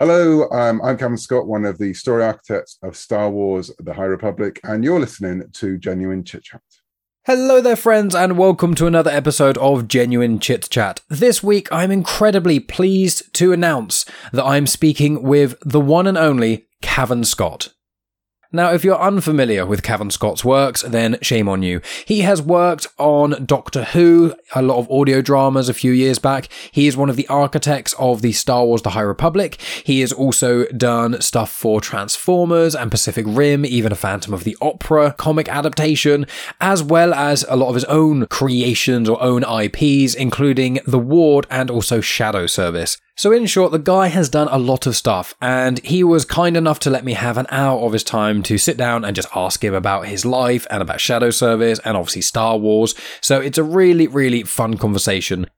Hello, um, I'm Cavan Scott, one of the story architects of Star Wars The High Republic, and you're listening to Genuine Chit Chat. Hello there, friends, and welcome to another episode of Genuine Chit Chat. This week, I'm incredibly pleased to announce that I'm speaking with the one and only Cavan Scott. Now, if you're unfamiliar with Cavan Scott's works, then shame on you. He has worked on Doctor Who, a lot of audio dramas a few years back. He is one of the architects of the Star Wars The High Republic. He has also done stuff for Transformers and Pacific Rim, even a Phantom of the Opera comic adaptation, as well as a lot of his own creations or own IPs, including The Ward and also Shadow Service. So, in short, the guy has done a lot of stuff, and he was kind enough to let me have an hour of his time to sit down and just ask him about his life and about Shadow Service and obviously Star Wars. So, it's a really, really fun conversation.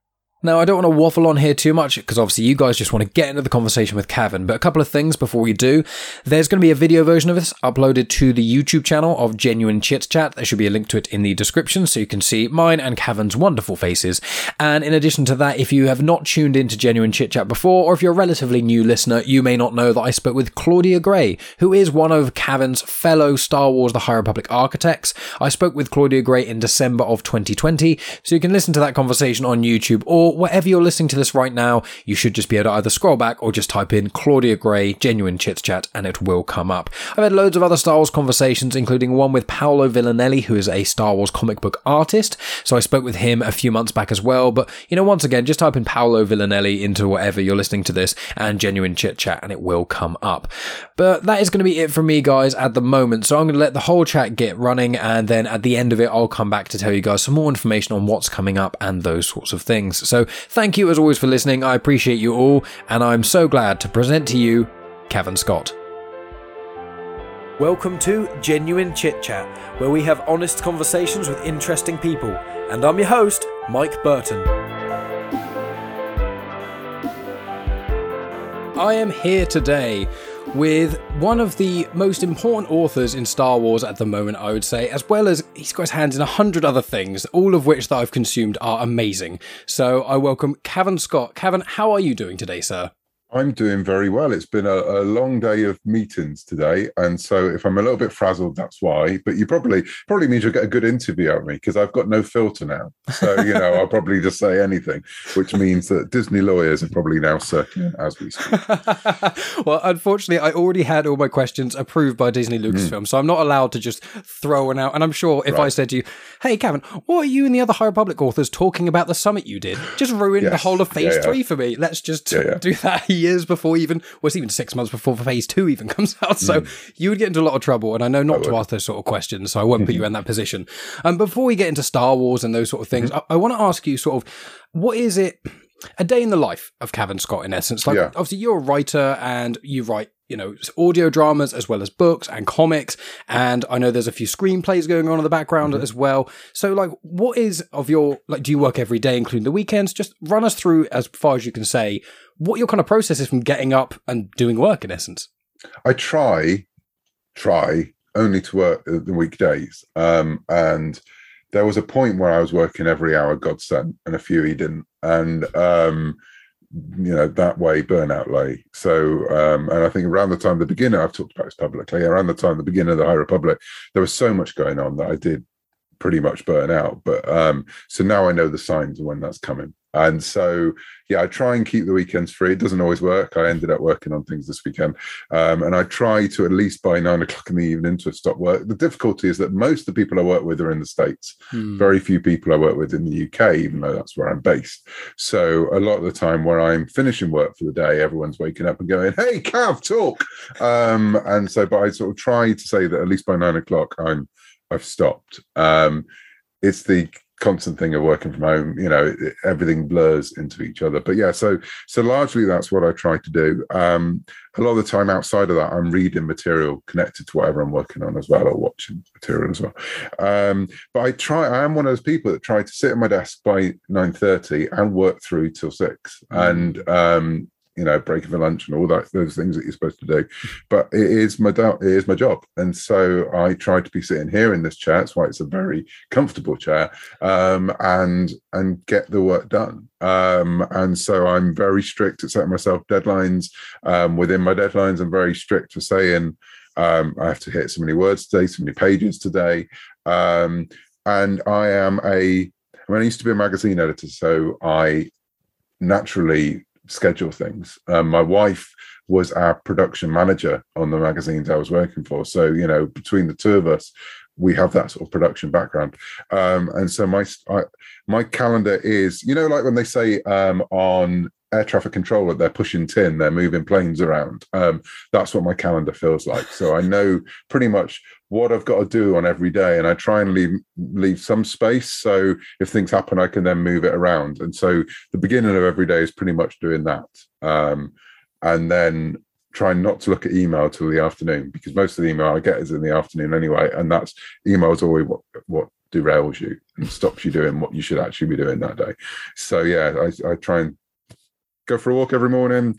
Now, I don't want to waffle on here too much because obviously you guys just want to get into the conversation with Cavan, but a couple of things before we do. There's going to be a video version of this uploaded to the YouTube channel of Genuine Chit Chat. There should be a link to it in the description so you can see mine and Cavan's wonderful faces. And in addition to that, if you have not tuned into Genuine Chit Chat before, or if you're a relatively new listener, you may not know that I spoke with Claudia Gray, who is one of Cavan's fellow Star Wars The High Republic architects. I spoke with Claudia Gray in December of 2020, so you can listen to that conversation on YouTube or wherever you're listening to this right now, you should just be able to either scroll back or just type in Claudia Gray Genuine Chit Chat and it will come up. I've had loads of other Star Wars conversations, including one with Paolo Villanelli, who is a Star Wars comic book artist. So I spoke with him a few months back as well. But, you know, once again, just type in Paolo Villanelli into whatever you're listening to this and Genuine Chit Chat and it will come up. But that is going to be it from me, guys, at the moment. So I'm going to let the whole chat get running and then at the end of it, I'll come back to tell you guys some more information on what's coming up and those sorts of things. So Thank you as always for listening. I appreciate you all, and I'm so glad to present to you Cavan Scott. Welcome to Genuine Chit Chat, where we have honest conversations with interesting people. And I'm your host, Mike Burton. I am here today with one of the most important authors in Star Wars at the moment, I would say, as well as he's got his hands in a hundred other things, all of which that I've consumed are amazing. So I welcome Cavan Scott. Cavan, how are you doing today, sir? I'm doing very well. It's been a, a, long day of meetings today, and so if I'm a little bit frazzled, that's why. But you probably probably means you'll get a good interview out of me because I've got no filter now. So you know, I'll probably just say anything, which means that Disney lawyers are probably now circling as we speak. well, unfortunately, I already had all my questions approved by Disney Lucasfilm, mm. so I'm not allowed to just throw one out. And I'm sure if right. I said to you, "Hey, Cavan, what are you and the other High Republic authors talking about the summit you did?" Just ruin yes. the whole of Phase yeah, yeah. Three for me. Let's just yeah, do that years before even, well, it's even six months before phase two even comes out. So mm. you would get into a lot of trouble. And I know not to ask those sort of questions, so I won't put you in that position. Um, before we get into Star Wars and those sort of things, mm-hmm. I, I want to ask you sort of what is it? A day in the life of Cavan Scott, in essence. Like, yeah. obviously, you're a writer and you write, you know, audio dramas as well as books and comics. And I know there's a few screenplays going on in the background mm-hmm. as well. So, like, what is of your, like, do you work every day, including the weekends? Just run us through as far as you can say what your kind of process is from getting up and doing work, in essence. I try, try only to work the weekdays. Um, and, there was a point where I was working every hour God sent, and a few he didn't, and um, you know that way burnout lay. So, um, and I think around the time the beginner, I've talked about this publicly. Around the time the beginner of the High Republic, there was so much going on that I did pretty much burn out. But um, so now I know the signs when that's coming. And so, yeah, I try and keep the weekends free. It doesn't always work. I ended up working on things this weekend. Um, and I try to at least by nine o'clock in the evening to stop work. The difficulty is that most of the people I work with are in the States. Hmm. Very few people I work with in the UK, even though that's where I'm based. So a lot of the time where I'm finishing work for the day, everyone's waking up and going, Hey, Cav, talk. Um, and so, but I sort of try to say that at least by nine o'clock, I'm I've stopped. Um, it's the constant thing of working from home you know everything blurs into each other. But yeah so so largely that's what i try to do. Um a lot of the time outside of that i'm reading material connected to whatever i'm working on as well or watching material as well. Um but i try i am one of those people that try to sit at my desk by 9 30 and work through till 6 mm. and um you know, breaking for lunch and all that those things that you're supposed to do. But it is my it is my job, and so I try to be sitting here in this chair. That's why it's a very comfortable chair, um, and and get the work done. Um, and so I'm very strict at setting myself deadlines. Um, within my deadlines, I'm very strict for saying um, I have to hit so many words today, so many pages today. Um, and I am a, I, mean, I used to be a magazine editor, so I naturally schedule things. Um, my wife was our production manager on the magazines I was working for. So, you know, between the two of us, we have that sort of production background. Um, and so my I, my calendar is, you know, like when they say um, on air traffic control that they're pushing tin, they're moving planes around. Um, that's what my calendar feels like. So I know pretty much what I've got to do on every day, and I try and leave leave some space so if things happen, I can then move it around. And so the beginning of every day is pretty much doing that, um, and then trying not to look at email till the afternoon because most of the email I get is in the afternoon anyway, and that's email is always what what derails you and stops you doing what you should actually be doing that day. So yeah, I, I try and go for a walk every morning,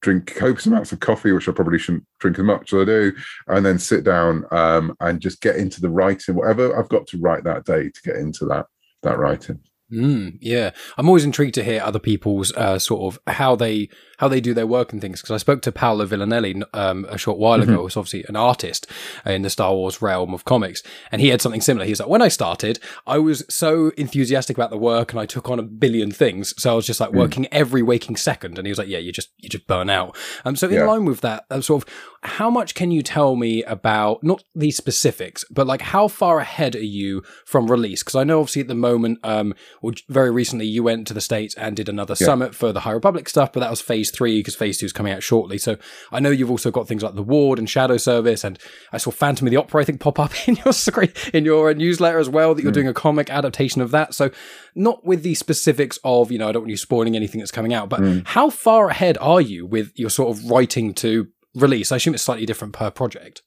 drink copious amounts of coffee, which I probably shouldn't drink as much as I do, and then sit down um, and just get into the writing, whatever I've got to write that day to get into that that writing. Mm, yeah, I'm always intrigued to hear other people's uh, sort of how they how they do their work and things. Because I spoke to Paolo Villanelli um, a short while ago, mm-hmm. who's obviously an artist in the Star Wars realm of comics, and he had something similar. He was like, when I started, I was so enthusiastic about the work, and I took on a billion things, so I was just like mm. working every waking second. And he was like, yeah, you just you just burn out. Um, so in yeah. line with that, uh, sort of, how much can you tell me about not the specifics, but like how far ahead are you from release? Because I know obviously at the moment, um, well, very recently you went to the states and did another yeah. summit for the High Republic stuff, but that was phase three because phase two is coming out shortly. So I know you've also got things like the Ward and Shadow Service, and I saw Phantom of the Opera I think pop up in your screen, in your uh, newsletter as well that you're mm. doing a comic adaptation of that. So not with the specifics of you know I don't want you spoiling anything that's coming out, but mm. how far ahead are you with your sort of writing to release? I assume it's slightly different per project.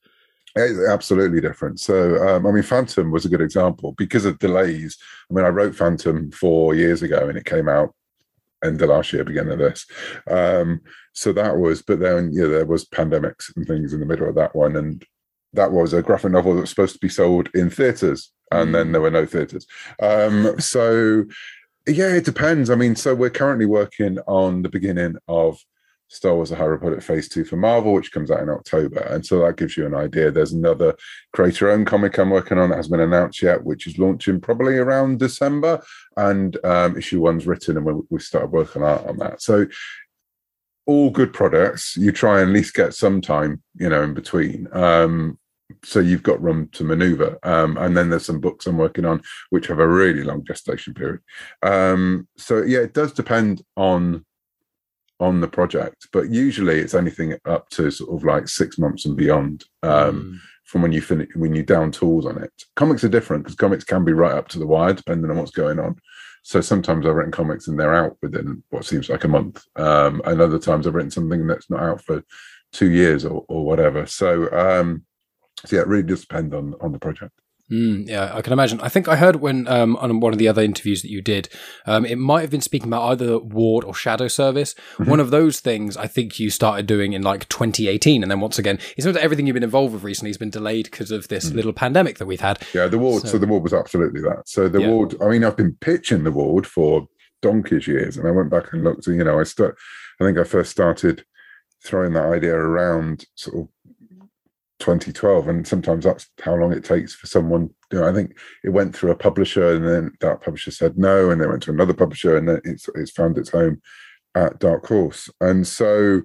It's absolutely different. So, um, I mean, Phantom was a good example because of delays. I mean, I wrote Phantom four years ago and it came out end of last year, beginning of this. Um, so that was, but then yeah, there was pandemics and things in the middle of that one, and that was a graphic novel that was supposed to be sold in theaters, and mm. then there were no theaters. Um, so yeah, it depends. I mean, so we're currently working on the beginning of Star Wars: The High Republic Phase Two for Marvel, which comes out in October, and so that gives you an idea. There's another creator-owned comic I'm working on that hasn't been announced yet, which is launching probably around December, and um, issue one's written, and we, started working out on that. So all good products, you try and at least get some time, you know, in between. Um, so you've got room to maneuver. Um, and then there's some books I'm working on which have a really long gestation period. Um, so yeah, it does depend on on the project, but usually it's anything up to sort of like six months and beyond um, mm. from when you finish when you down tools on it. Comics are different because comics can be right up to the wire depending on what's going on. So sometimes I've written comics and they're out within what seems like a month, um, and other times I've written something that's not out for two years or, or whatever. So, um, so yeah, it really does depend on on the project. Mm, yeah, I can imagine. I think I heard when um, on one of the other interviews that you did, um, it might have been speaking about either Ward or Shadow Service. Mm-hmm. One of those things I think you started doing in like 2018, and then once again, it seems like everything you've been involved with recently has been delayed because of this mm. little pandemic that we've had. Yeah, the Ward. So, so the Ward was absolutely that. So the yeah. Ward. I mean, I've been pitching the Ward for donkey's years, and I went back and looked. And you know, I start. I think I first started throwing that idea around sort of 2012 and sometimes that's how long it takes for someone you know i think it went through a publisher and then that publisher said no and they went to another publisher and then it's it's found its home at dark horse and so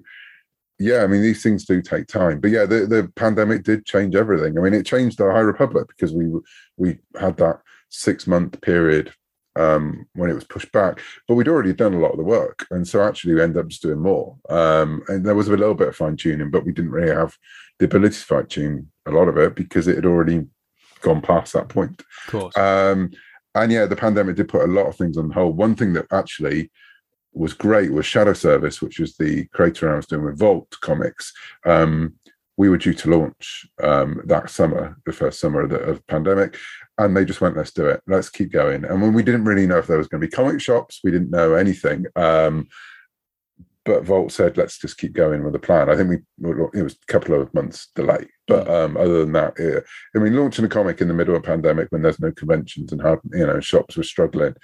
yeah i mean these things do take time but yeah the, the pandemic did change everything i mean it changed the high republic because we we had that six month period um, when it was pushed back. But we'd already done a lot of the work, and so actually we ended up just doing more. Um, and there was a little bit of fine tuning, but we didn't really have the ability to fine tune a lot of it because it had already gone past that point. Of course. Um, and yeah, the pandemic did put a lot of things on hold. One thing that actually was great was Shadow Service, which was the creator I was doing with Vault Comics. Um, we were due to launch um, that summer, the first summer of the of pandemic, and they just went, "Let's do it. Let's keep going." And when we didn't really know if there was going to be comic shops, we didn't know anything. Um, but Vault said, let's just keep going with the plan. I think we it was a couple of months delay, but mm. um, other than that, yeah. I mean, launching a comic in the middle of a pandemic when there's no conventions and hard, you know, shops were struggling,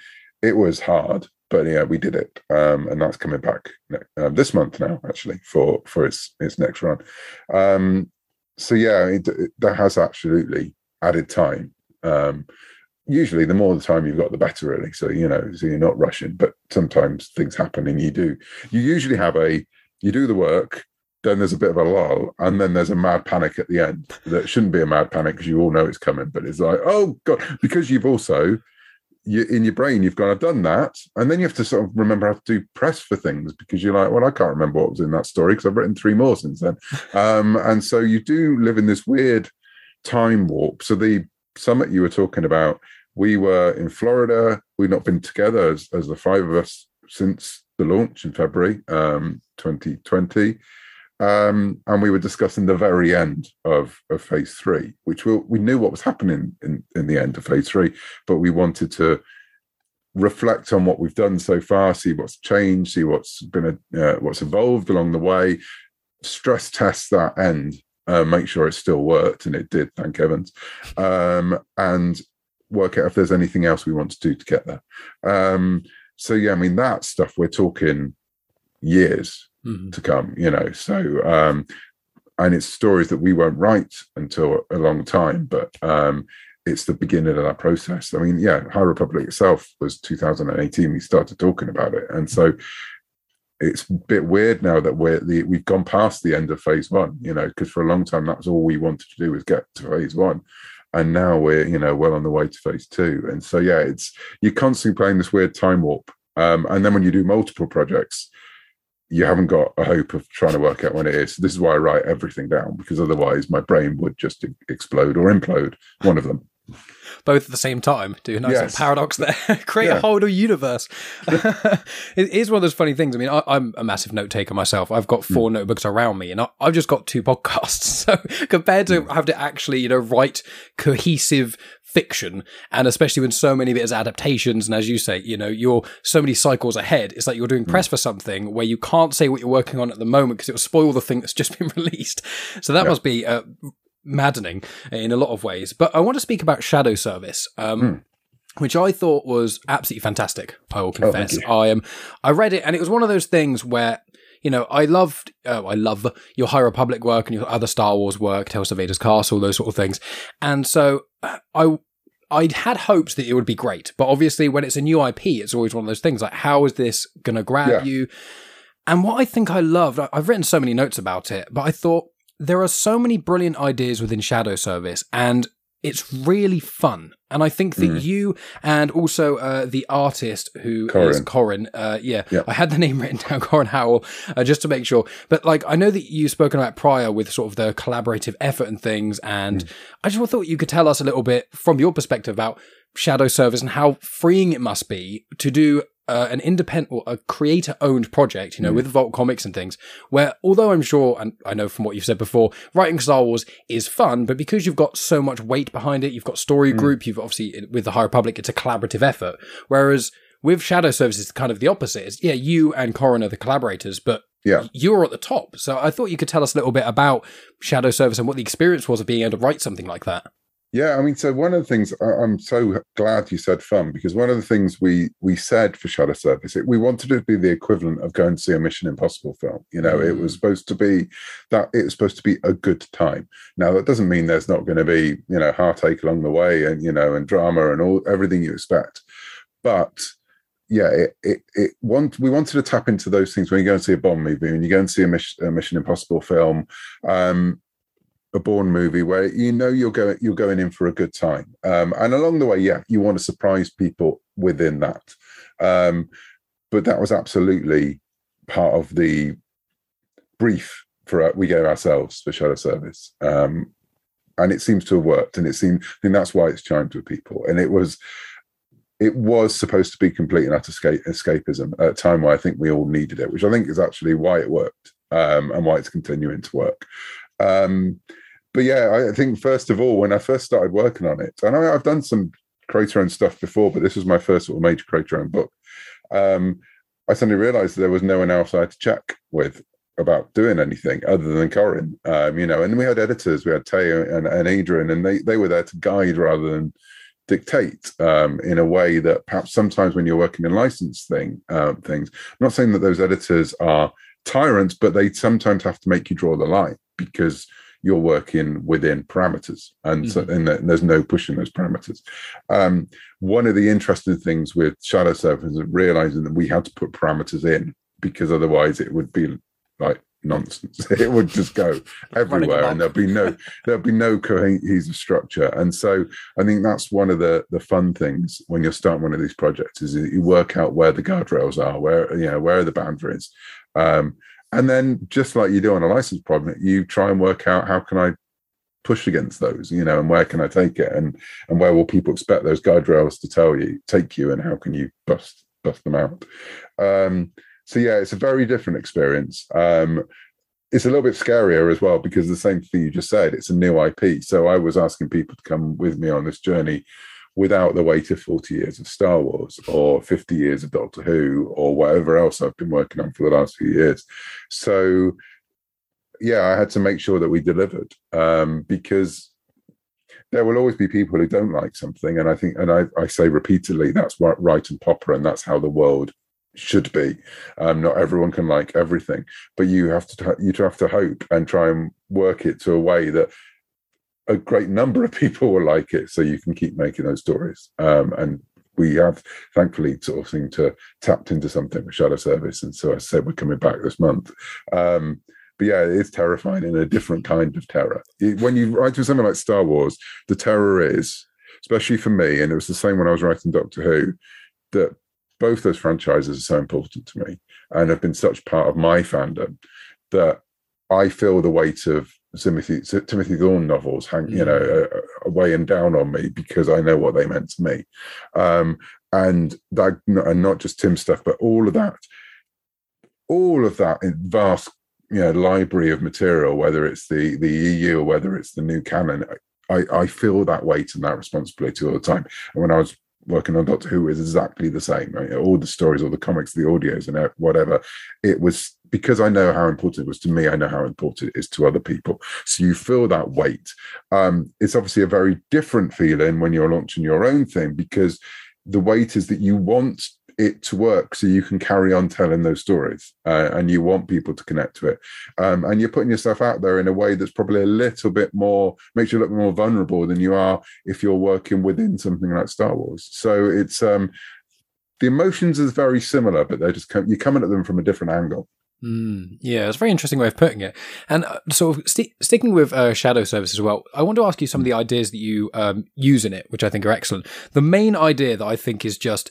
it was hard. But yeah, we did it, um, and that's coming back uh, this month now, actually, for for its its next run. Um, so yeah, it, it, that has absolutely added time. Um, usually the more the time you've got the better really. So you know so you're not rushing but sometimes things happen and you do. You usually have a you do the work then there's a bit of a lull and then there's a mad panic at the end that shouldn't be a mad panic because you all know it's coming but it's like oh god because you've also you in your brain you've gone i've done that and then you have to sort of remember how to do press for things because you're like well i can't remember what was in that story because i've written three more since then. Um, and so you do live in this weird time warp. So the summit you were talking about we were in Florida. We've not been together as, as the five of us since the launch in February um, 2020. Um, and we were discussing the very end of, of phase three, which we, we knew what was happening in, in the end of phase three, but we wanted to reflect on what we've done so far, see what's changed, see what's been uh, what's evolved along the way, stress test that end, uh, make sure it still worked, and it did, thank heavens, um, and work out if there's anything else we want to do to get there. Um, so yeah, I mean that stuff we're talking years mm-hmm. to come, you know. So um, and it's stories that we won't write until a long time, but um, it's the beginning of that process. I mean, yeah, High Republic itself was 2018. We started talking about it, and so it's a bit weird now that we're the, we've gone past the end of phase one. You know, because for a long time that's all we wanted to do was get to phase one, and now we're you know well on the way to phase two. And so yeah it's you're constantly playing this weird time warp. Um, and then when you do multiple projects you haven't got a hope of trying to work out when it is. This is why i write everything down because otherwise my brain would just explode or implode one of them both at the same time. Do a nice yes. paradox there. Create yeah. a whole new universe. it is one of those funny things. I mean, I, am a massive note taker myself. I've got four mm. notebooks around me, and I, have just got two podcasts. So compared to mm. have to actually, you know, write cohesive fiction and especially when so many of it is adaptations and as you say you know you're so many cycles ahead it's like you're doing press mm. for something where you can't say what you're working on at the moment because it will spoil the thing that's just been released so that yeah. must be uh, maddening in a lot of ways. But I want to speak about Shadow Service. Um, mm. Which I thought was absolutely fantastic. I will oh, confess. Oh, I am. Um, I read it, and it was one of those things where you know, I loved, uh, I love your High Republic work and your other Star Wars work, Tales of Vader's Castle, those sort of things. And so uh, I, I had hopes that it would be great, but obviously when it's a new IP, it's always one of those things like, how is this going to grab yeah. you? And what I think I loved, I've written so many notes about it, but I thought there are so many brilliant ideas within Shadow Service, and it's really fun. And I think that mm. you and also uh, the artist who Corin. is Corin, uh, yeah, yep. I had the name written down, Corin Howell, uh, just to make sure. But like, I know that you've spoken about prior with sort of the collaborative effort and things. And mm. I just thought you could tell us a little bit from your perspective about Shadow Service and how freeing it must be to do uh, an independent or a creator owned project, you know, mm. with Vault Comics and things, where although I'm sure, and I know from what you've said before, writing Star Wars is fun, but because you've got so much weight behind it, you've got story mm. group, you've obviously, with the High Republic, it's a collaborative effort. Whereas with Shadow Services, it's kind of the opposite. It's, yeah, you and Corin are the collaborators, but yeah. you're at the top. So I thought you could tell us a little bit about Shadow Service and what the experience was of being able to write something like that. Yeah, I mean, so one of the things I'm so glad you said fun because one of the things we we said for Shadow Service, it, we wanted it to be the equivalent of going to see a Mission Impossible film. You know, mm. it was mm. supposed to be that it was supposed to be a good time. Now that doesn't mean there's not going to be you know heartache along the way and you know and drama and all everything you expect, but yeah, it, it, it want, we wanted to tap into those things when you go and see a Bond movie, when you go and see a Mission, a Mission Impossible film. Um, a Bourne movie where you know you're going you're going in for a good time, um, and along the way, yeah, you want to surprise people within that. Um, but that was absolutely part of the brief for uh, we gave ourselves for Shadow Service, um, and it seems to have worked. And it seemed, I think that's why it's chimed with people. And it was, it was supposed to be complete and utter escape, escapism at a time where I think we all needed it, which I think is actually why it worked um, and why it's continuing to work. Um, but yeah, I think first of all, when I first started working on it, and I, have done some creator owned stuff before, but this was my first sort of major creator owned book. Um, I suddenly realized there was no one else I had to check with about doing anything other than Corin. Um, you know, and we had editors, we had Tay and, and Adrian, and they they were there to guide rather than dictate um, in a way that perhaps sometimes when you're working in license thing uh, things. I'm not saying that those editors are tyrants, but they sometimes have to make you draw the line because you're working within parameters, and mm-hmm. so and there's no pushing those parameters. Um, one of the interesting things with Shadow Service is realizing that we had to put parameters in because otherwise it would be like nonsense. It would just go everywhere, and there'd be no there'd be no cohesive structure. And so I think that's one of the the fun things when you're starting one of these projects is you work out where the guardrails are, where you know where are the boundaries, um, and then just like you do on a license problem, you try and work out how can I push against those, you know, and where can I take it, and and where will people expect those guardrails to tell you take you, and how can you bust bust them out. Um, so yeah, it's a very different experience. Um, it's a little bit scarier as well because the same thing you just said, it's a new IP. So I was asking people to come with me on this journey without the weight of 40 years of Star Wars or 50 years of Doctor Who or whatever else I've been working on for the last few years. So yeah, I had to make sure that we delivered um, because there will always be people who don't like something. And I think, and I, I say repeatedly, that's what right and proper, and that's how the world should be. Um, not everyone can like everything, but you have to you have to hope and try and work it to a way that a great number of people will like it, so you can keep making those stories. Um, and we have thankfully sort of seemed to tapped into something with Shadow Service, and so I said we're coming back this month. Um, but yeah, it's terrifying in a different kind of terror. When you write to something like Star Wars, the terror is, especially for me, and it was the same when I was writing Doctor Who, that both those franchises are so important to me and have been such part of my fandom that I feel the weight of Timothy Timothy Zahn novels hang, you know, mm. uh, uh, weighing down on me because I know what they meant to me, um, and that and not just Tim stuff, but all of that, all of that vast you know library of material, whether it's the the EU or whether it's the new canon. I, I feel that weight and that responsibility all the time. And when I was working on Doctor Who is exactly the same. Right? All the stories, all the comics, the audios, and whatever. It was because I know how important it was to me. I know how important it is to other people. So you feel that weight. Um, it's obviously a very different feeling when you're launching your own thing because the weight is that you want it to work so you can carry on telling those stories uh, and you want people to connect to it um, and you're putting yourself out there in a way that's probably a little bit more makes you look more vulnerable than you are if you're working within something like star wars so it's um the emotions is very similar but they're just you're coming at them from a different angle Mm, yeah, it's a very interesting way of putting it. And uh, sort of st- sticking with uh, Shadow Service as well, I want to ask you some of the ideas that you um, use in it, which I think are excellent. The main idea that I think is just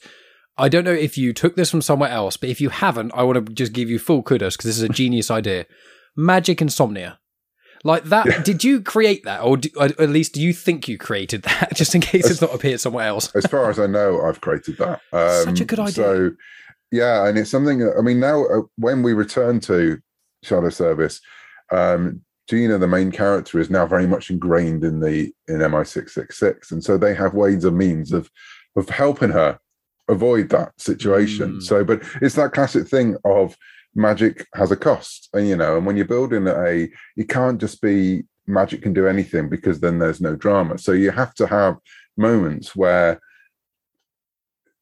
I don't know if you took this from somewhere else, but if you haven't, I want to just give you full kudos because this is a genius idea. Magic insomnia. Like that, yeah. did you create that, or, do, or, at least do you think you created that, just in case as, it's not appeared somewhere else? as far as I know, I've created that. Um, Such a good idea. So, yeah, and it's something. I mean, now uh, when we return to Shadow Service, um, Gina, the main character, is now very much ingrained in the in MI six six six, and so they have ways and means of of helping her avoid that situation. Mm. So, but it's that classic thing of magic has a cost, and you know, and when you're building a, you can't just be magic can do anything because then there's no drama. So you have to have moments where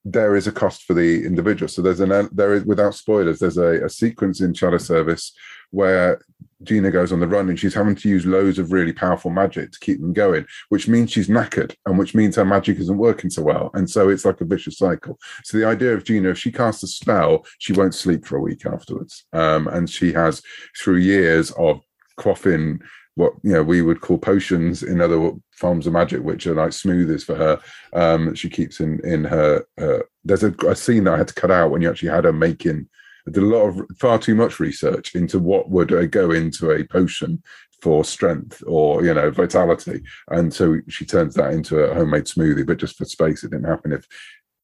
there is a cost for the individual. So there's an there is without spoilers, there's a, a sequence in Shadow Service where Gina goes on the run and she's having to use loads of really powerful magic to keep them going, which means she's knackered and which means her magic isn't working so well. And so it's like a vicious cycle. So the idea of Gina, if she casts a spell, she won't sleep for a week afterwards. Um, and she has, through years of quaffing what you know we would call potions in other forms of magic, which are like smoothies for her. Um, she keeps in in her. Uh, there's a, a, scene that I had to cut out when you actually had her making I did a lot of far too much research into what would uh, go into a potion for strength or you know vitality, and so she turns that into a homemade smoothie. But just for space, it didn't happen. If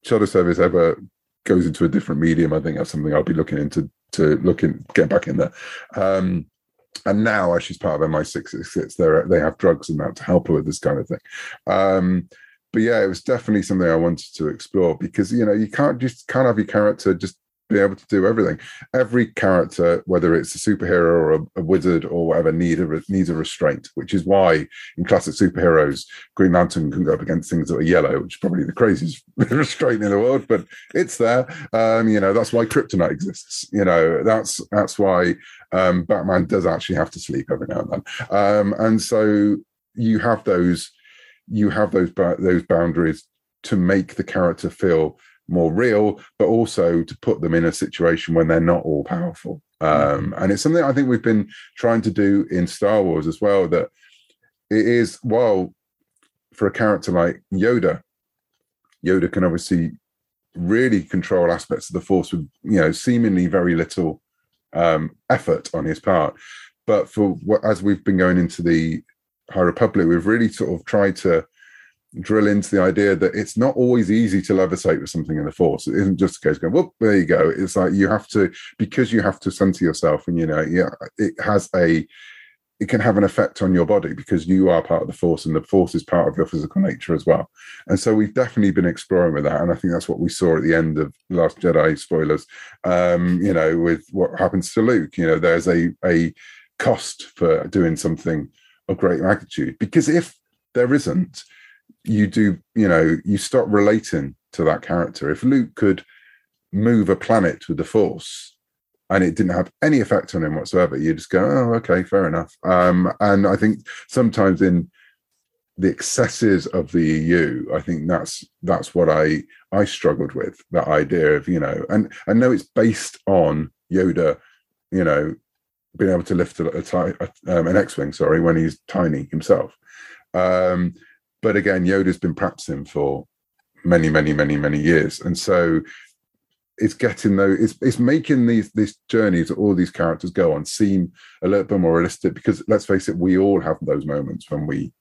Shadow Service ever goes into a different medium, I think that's something I'll be looking into to look in, get back in there. Um, and now, as she's part of MI666, they they have drugs and that to help her with this kind of thing. Um, but yeah, it was definitely something I wanted to explore because you know you can't just can't have your character just be able to do everything. Every character, whether it's a superhero or a, a wizard or whatever, need a, needs a restraint, which is why in classic superheroes, Green Lantern can go up against things that are yellow, which is probably the craziest restraint in the world, but it's there. Um, you know, that's why kryptonite exists. You know, that's that's why um, Batman does actually have to sleep every now and then. Um, and so you have those you have those those boundaries to make the character feel more real, but also to put them in a situation when they're not all powerful. Um, mm-hmm. and it's something I think we've been trying to do in Star Wars as well. That it is while for a character like Yoda, Yoda can obviously really control aspects of the Force with you know seemingly very little um, effort on his part. But for what as we've been going into the High Republic, we've really sort of tried to drill into the idea that it's not always easy to levitate with something in the force. It isn't just a case going, well, there you go. It's like you have to, because you have to center yourself and, you know, yeah, it has a, it can have an effect on your body because you are part of the force and the force is part of your physical nature as well. And so we've definitely been exploring with that. And I think that's what we saw at the end of Last Jedi spoilers, um, you know, with what happens to Luke, you know, there's a, a cost for doing something of great magnitude because if there isn't, you do, you know, you stop relating to that character. If Luke could move a planet with the Force and it didn't have any effect on him whatsoever, you just go, oh, okay, fair enough. Um, and I think sometimes in the excesses of the EU, I think that's that's what I I struggled with that idea of you know, and I know it's based on Yoda, you know, being able to lift a, a, a um, an X-wing, sorry, when he's tiny himself. Um, but again, Yoda's been practicing for many, many, many, many years, and so it's getting though It's it's making these these journeys that all these characters go on seem a little bit more realistic. Because let's face it, we all have those moments when we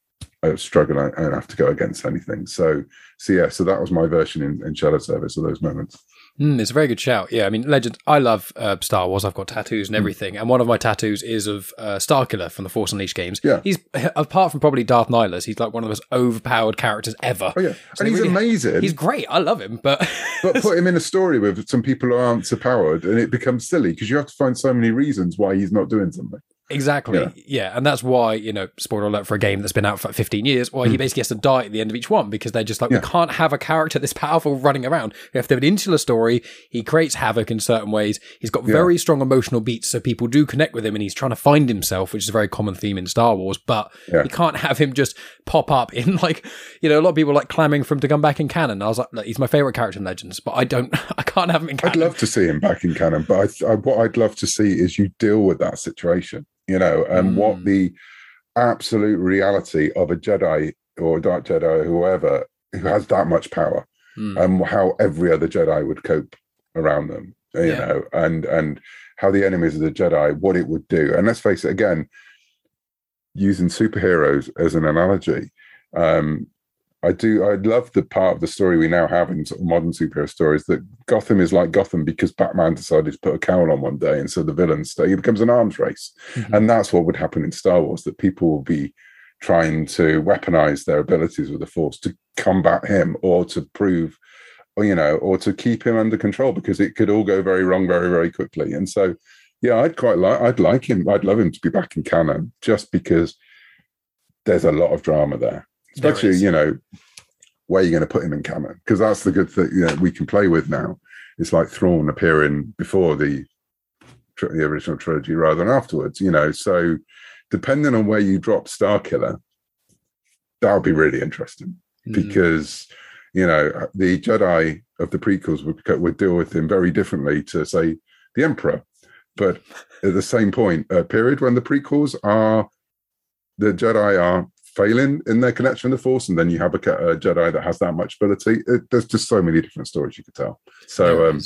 uh, struggle and have to go against anything. So, so yeah, so that was my version in, in Shadow Service of those moments. Mm, it's a very good shout. Yeah, I mean, Legend. I love uh, Star Wars. I've got tattoos and hmm. everything, and one of my tattoos is of uh, Starkiller from the Force Unleashed games. Yeah, he's apart from probably Darth Nihilus, he's like one of the most overpowered characters ever. Oh yeah, so and he's really, amazing. He's great. I love him, but but put him in a story with some people who aren't so powered, and it becomes silly because you have to find so many reasons why he's not doing something. Exactly. Yeah. yeah. And that's why, you know, spoiler alert for a game that's been out for 15 years, why mm. he hmm. basically has to die at the end of each one because they're just like, yeah. we can't have a character this powerful running around. We have to have an insular story. He creates havoc in certain ways. He's got very strong emotional beats, so people do connect with him and he's trying to find himself, which is a very common theme in Star Wars. But you can't have him just pop up in like, you know, a lot of people like clamming for him to come back in canon. I was like, he's my favorite character in Legends, but I don't, I can't have him in canon. I'd love to see him back in canon, but I, I, what I'd love to see is you deal with that situation you know, and mm. what the absolute reality of a Jedi or a Dark Jedi or whoever who has that much power, mm. and how every other Jedi would cope around them, you yeah. know, and and how the enemies of the Jedi, what it would do. And let's face it, again, using superheroes as an analogy, um, I do. I love the part of the story we now have in sort of modern superhero stories that Gotham is like Gotham because Batman decided to put a cowl on one day, and so the villains stay. It becomes an arms race, mm-hmm. and that's what would happen in Star Wars. That people will be trying to weaponize their abilities with the Force to combat him or to prove, or you know, or to keep him under control because it could all go very wrong very very quickly. And so, yeah, I'd quite like. I'd like him. I'd love him to be back in canon just because there's a lot of drama there especially you know where you're going to put him in canon because that's the good thing you know, we can play with now. It's like Thrawn appearing before the the original trilogy rather than afterwards. You know, so depending on where you drop Starkiller, that would be really interesting mm. because you know the Jedi of the prequels would would deal with him very differently to say the Emperor, but at the same point uh, period when the prequels are the Jedi are failing in their connection to the Force, and then you have a, a Jedi that has that much ability. It, there's just so many different stories you could tell. So, um,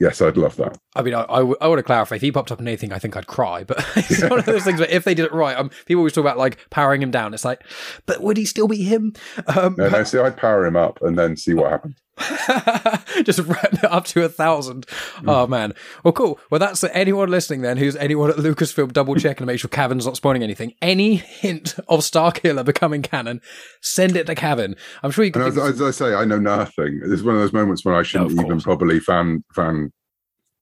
yes, I'd love that. I mean, I, I, w- I want to clarify. If he popped up in anything, I think I'd cry. But it's one of those things where if they did it right, um, people always talk about like powering him down. It's like, but would he still be him? Um, no, no. See, I'd power him up and then see what happens. just up to a thousand. Mm. Oh man. Well, cool. Well, that's anyone listening then who's anyone at Lucasfilm double check and make sure Cavan's not spoiling anything. Any hint of Starkiller becoming canon, send it to Cavan. I'm sure you can. As, as, I say, I know nothing. It's one of those moments when I shouldn't no, even probably fan fan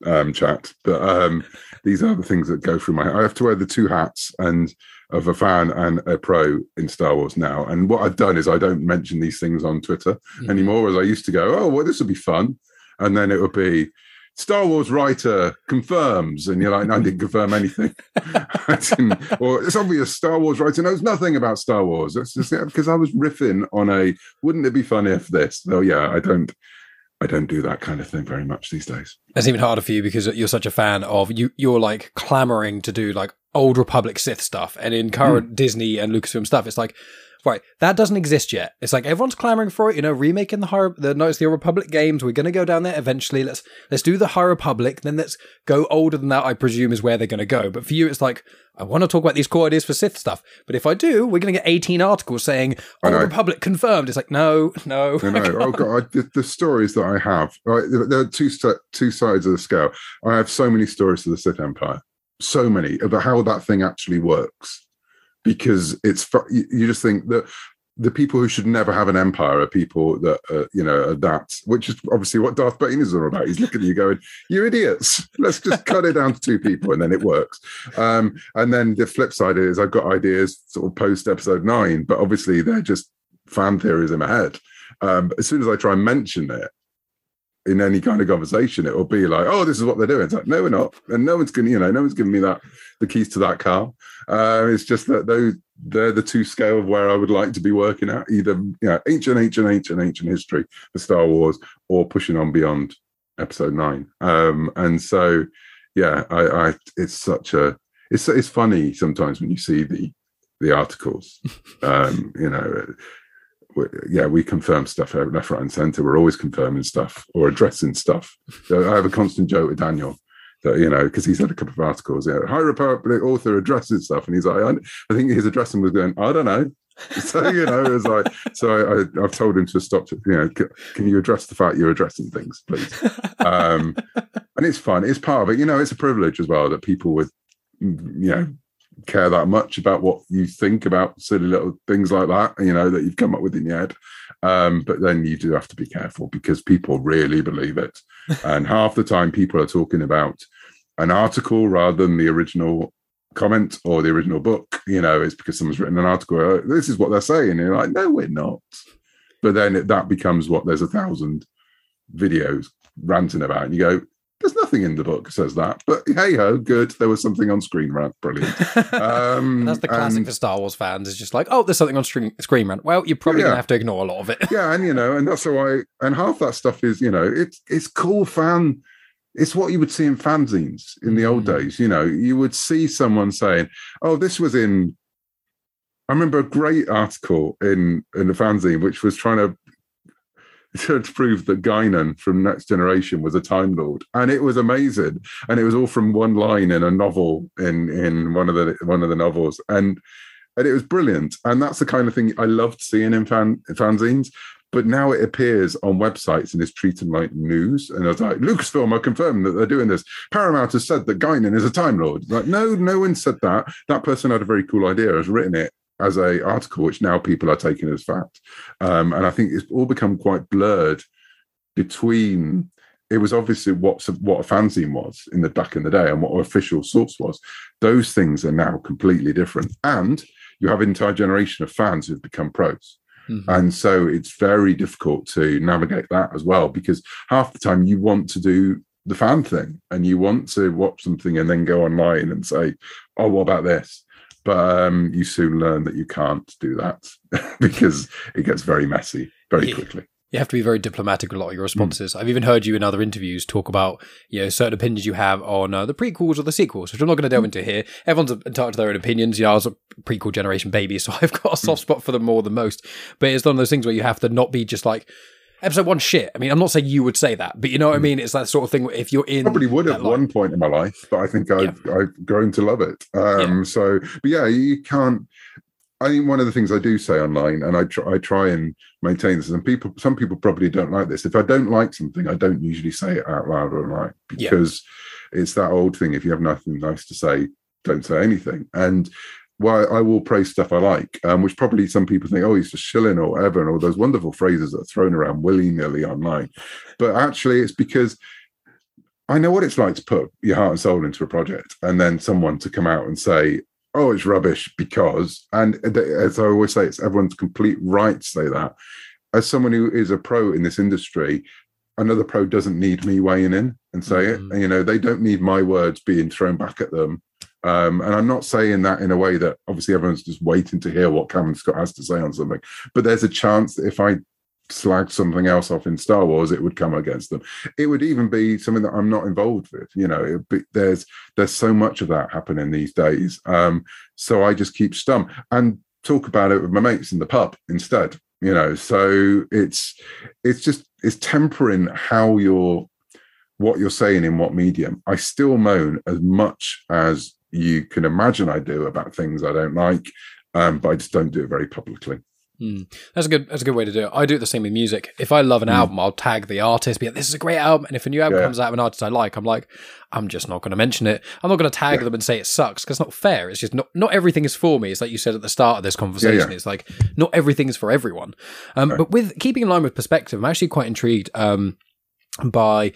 um, chat, but um, these are the things that go through my. I have to wear the two hats and of a fan and a pro in Star Wars now. And what I've done is I don't mention these things on Twitter mm-hmm. anymore, as I used to go. Oh, well, this would be fun, and then it would be Star Wars writer confirms, and you're like, no, I didn't confirm anything. or it's obvious Star Wars writer knows nothing about Star Wars. It's just because I was riffing on a. Wouldn't it be fun if this? Though, yeah, I don't. I don't do that kind of thing very much these days. It's even harder for you because you're such a fan of you. You're like clamoring to do like old Republic Sith stuff, and in current mm. Disney and Lucasfilm stuff, it's like Right, that doesn't exist yet. It's like everyone's clamoring for it. You know, remaking the High, the Knights the Old Republic games. We're going to go down there eventually. Let's let's do the High Republic. Then let's go older than that. I presume is where they're going to go. But for you, it's like I want to talk about these core ideas for Sith stuff. But if I do, we're going to get eighteen articles saying Old Republic confirmed. It's like no, no. Know. oh god, I, the, the, stories that I have. Right, there are two two sides of the scale. I have so many stories to the Sith Empire. So many about how that thing actually works because it's you just think that the people who should never have an empire are people that uh, you know are that, which is obviously what Darth Bane is all about. He's looking at you going, "You idiots! Let's just cut it down to two people, and then it works." Um, and then the flip side is I've got ideas sort of post episode nine, but obviously they're just fan theories in my head. Um, as soon as I try and mention it, in any kind of conversation, it will be like, "Oh, this is what they're doing." It's like, no, we're not, and no one's going. To, you know, no one's giving me that the keys to that car. Uh, it's just that those they're the two scale of where I would like to be working at, either you know, ancient, ancient, ancient, ancient history for Star Wars, or pushing on beyond Episode Nine. Um, and so, yeah, I, I, it's such a, it's it's funny sometimes when you see the the articles, um, you know yeah, we confirm stuff left, right, and centre. We're always confirming stuff or addressing stuff. So I have a constant joke with Daniel that you know because he's had a couple of articles. Yeah, High Republic author addresses stuff, and he's like, I, I think his addressing was going, I don't know. so you know, it's like, so I, have told him to stop. To, you know, can you address the fact you're addressing things, please? Um, and it's fun. It's part of it. You know, it's a privilege as well that people with you know care that much about what you think about silly little things like that, you know, that you've come up with in your head. Um, but then you do have to be careful because people really believe it. and half the time, people are talking about an article rather than the original comment or the original book. You know, it's because someone's written an article. This is what they're saying. And you're like, no, we're not. But then it, that becomes what there's a thousand videos ranting about. And you go, there's nothing in the book that says that, but hey ho, good. There was something on Screen Rant, brilliant. Um, That's the classic and, for Star Wars fans. It's just like, oh, there's something on Screen, screen Rant. Well, you're probably yeah. gonna have to ignore a lot of it. yeah, and you know, and that's why, and half that stuff is, you know, it's it's cool fan. It's what you would see in fanzines in the old mm. days. You know, you would see someone saying, "Oh, this was in." I remember a great article in in the fanzine which was trying to to prove that Guinan from Next Generation was a Time Lord, and it was amazing. And it was all from one line in a novel in in one of the one of the novels, and and it was brilliant. And that's the kind of thing I loved seeing in fan fanzines. But now it appears on websites and is treated like news. And I was like, Lucasfilm are confirming that they're doing this. Paramount has said that Guinan is a Time Lord. Like, no, no one said that. That person had a very cool idea, has written it, as a article, which now people are taking as fact. Um, and I think it's all become quite blurred between. It was obviously what what a fanzine was in the back in the day and what an official source was. Those things are now completely different, and you have an entire generation of fans who've become pros. Mm-hmm. And so it's very difficult to navigate that as well because half the time you want to do the fan thing and you want to watch something and then go online and say, oh, what about this? But um, you soon learn that you can't do that because it gets very messy very quickly. You have to be very diplomatic with a lot of your responses. Mm. I've even heard you in other interviews talk about you know certain opinions you have on uh, the prequels or the sequels, which I'm not going to delve mm. into here. Everyone's entitled to their own opinions. You know, I was a prequel generation baby, so I've got a soft mm. spot for them more than most. But it's one of those things where you have to not be just like episode one shit. I mean, I'm not saying you would say that, but you know what I hmm. mean? It's that sort of thing. If you're in, probably would at one point in my life, but I think I've, yeah. I've grown to love it. Um, yeah. So, but yeah, you can't. I think one of the things I do say online, and I try, I try and maintain this, and people, some people probably don't like this. If I don't like something, I don't usually say it out loud online because yeah. it's that old thing. If you have nothing nice to say, don't say anything. And well, I will praise stuff I like, um, which probably some people think, oh, he's just shilling or whatever, and all those wonderful phrases that are thrown around willy nilly online. But actually, it's because I know what it's like to put your heart and soul into a project, and then someone to come out and say, "Oh, it's rubbish," because, and as I always say, it's everyone's complete right to say that. As someone who is a pro in this industry, another pro doesn't need me weighing in and say mm-hmm. it. You know, they don't need my words being thrown back at them. Um, and I'm not saying that in a way that obviously everyone's just waiting to hear what Cavan Scott has to say on something. But there's a chance that if I slagged something else off in Star Wars, it would come against them. It would even be something that I'm not involved with. You know, be, there's there's so much of that happening these days. Um, so I just keep stum and talk about it with my mates in the pub instead. You know, so it's it's just it's tempering how you're what you're saying in what medium. I still moan as much as you can imagine I do about things I don't like, um, but I just don't do it very publicly. Mm. That's a good. That's a good way to do it. I do it the same with music. If I love an mm. album, I'll tag the artist. Be like, "This is a great album." And if a new album yeah. comes out of an artist I like, I'm like, I'm just not going to mention it. I'm not going to tag yeah. them and say it sucks because it's not fair. It's just not. Not everything is for me. It's like you said at the start of this conversation. Yeah, it's like not everything is for everyone. Um. But with keeping in line with perspective, I'm actually quite intrigued um, by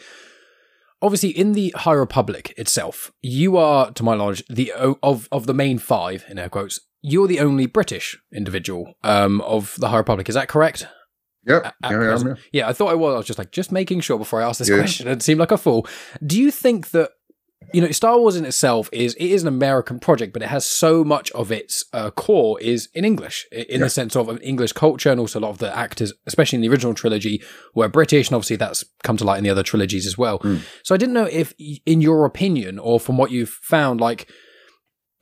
obviously in the High Republic itself, you are, to my knowledge, the of of the main five in air quotes you're the only British individual um, of the High Republic. Is that correct? Yep. At, yeah, yeah, yeah, I thought I was. I was just like, just making sure before I asked this yeah. question. It seemed like a fool. Do you think that you know Star Wars in itself is it is an American project, but it has so much of its uh, core is in English, in yeah. the sense of an English culture, and also a lot of the actors, especially in the original trilogy, were British, and obviously that's come to light in the other trilogies as well. Mm. So I didn't know if, in your opinion, or from what you've found, like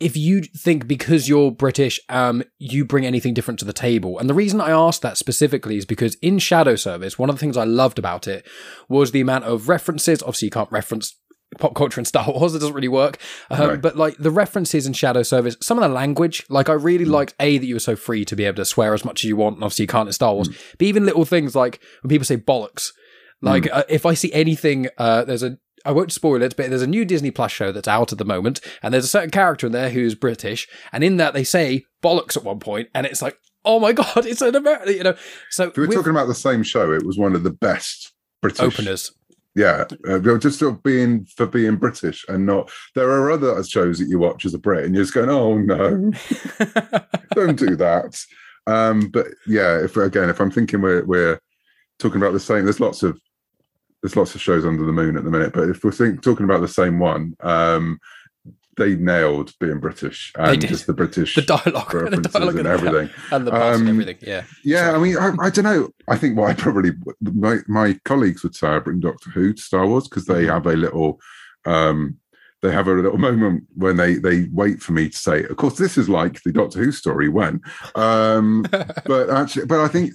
if you think because you're British, um, you bring anything different to the table. And the reason I asked that specifically is because in Shadow Service, one of the things I loved about it was the amount of references. Obviously, you can't reference pop culture and Star Wars. It doesn't really work. Um, right. But like the references in Shadow Service, some of the language, like I really mm. liked A, that you were so free to be able to swear as much as you want. And obviously, you can't in Star Wars. Mm. But even little things like when people say bollocks, like mm. uh, if I see anything, uh, there's a I won't spoil it, but there's a new Disney Plus show that's out at the moment, and there's a certain character in there who's British, and in that they say bollocks at one point, and it's like, oh my god, it's an American, you know. So if we were talking about the same show. It was one of the best British openers. Yeah, uh, just sort of being for being British and not. There are other shows that you watch as a Brit, and you're just going, "Oh no, don't do that." Um, but yeah, if again, if I'm thinking we're we're talking about the same, there's lots of there's lots of shows under the moon at the minute, but if we're think, talking about the same one, um, they nailed being British and just the British the dialogue, references the dialogue and everything, and the um, and everything. Yeah, yeah. I mean, I, I, don't know. I think what I probably my, my colleagues would say I bring Doctor Who to Star Wars because they mm-hmm. have a little. Um, they have a little moment when they they wait for me to say of course this is like the doctor who story when um but actually but i think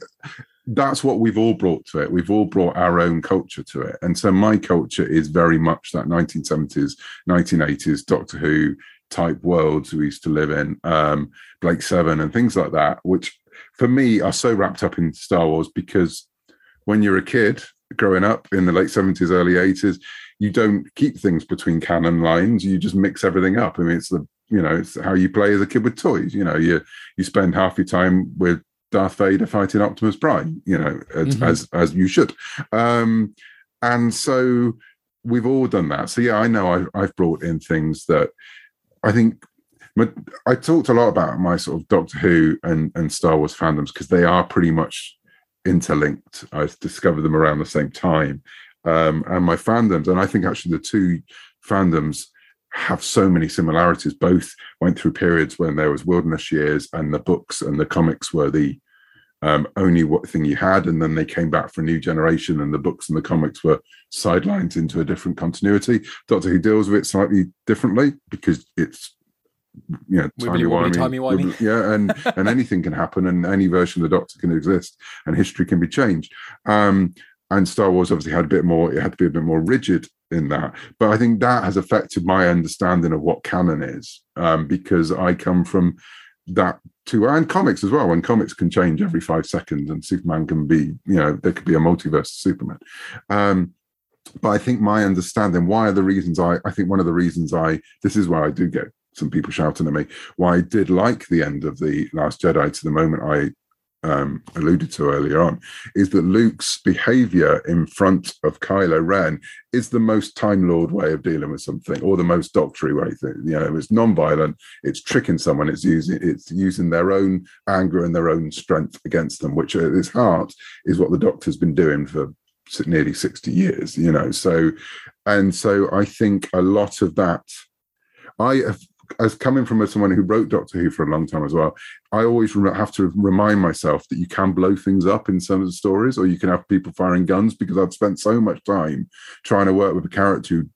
that's what we've all brought to it. We've all brought our own culture to it. And so my culture is very much that 1970s, 1980s Doctor Who type worlds we used to live in, um, Blake Seven and things like that, which for me are so wrapped up in Star Wars because when you're a kid growing up in the late 70s, early 80s, you don't keep things between canon lines. You just mix everything up. I mean, it's the you know, it's how you play as a kid with toys. You know, you you spend half your time with Darth Vader fighting Optimus Prime, you know, as mm-hmm. as, as, you should. Um, and so we've all done that. So yeah, I know I've, I've brought in things that I think. I talked a lot about my sort of Doctor Who and, and Star Wars fandoms because they are pretty much interlinked. I discovered them around the same time, um, and my fandoms, and I think actually the two fandoms have so many similarities. Both went through periods when there was wilderness years, and the books and the comics were the um, only what thing you had, and then they came back for a new generation, and the books and the comics were sidelined into a different continuity. Doctor Who deals with it slightly differently because it's you know timey wimey, yeah, and and anything can happen, and any version of the Doctor can exist, and history can be changed. Um, and Star Wars obviously had a bit more; it had to be a bit more rigid in that. But I think that has affected my understanding of what canon is, um, because I come from that too, and comics as well. And comics can change every five seconds, and Superman can be, you know, there could be a multiverse Superman. Um, but I think my understanding, why are the reasons I, I think one of the reasons I, this is why I do get some people shouting at me, why I did like the end of the Last Jedi to the moment I um, alluded to earlier on, is that Luke's behavior in front of Kylo Ren is the most Time Lord way of dealing with something, or the most doctory way. You know, it's non-violent, it's tricking someone, it's using it's using their own anger and their own strength against them, which at its heart is what the Doctor's been doing for nearly 60 years you know so and so i think a lot of that i have as coming from someone who wrote Doctor Who for a long time as well, I always have to remind myself that you can blow things up in some of the stories, or you can have people firing guns because I've spent so much time trying to work with a character who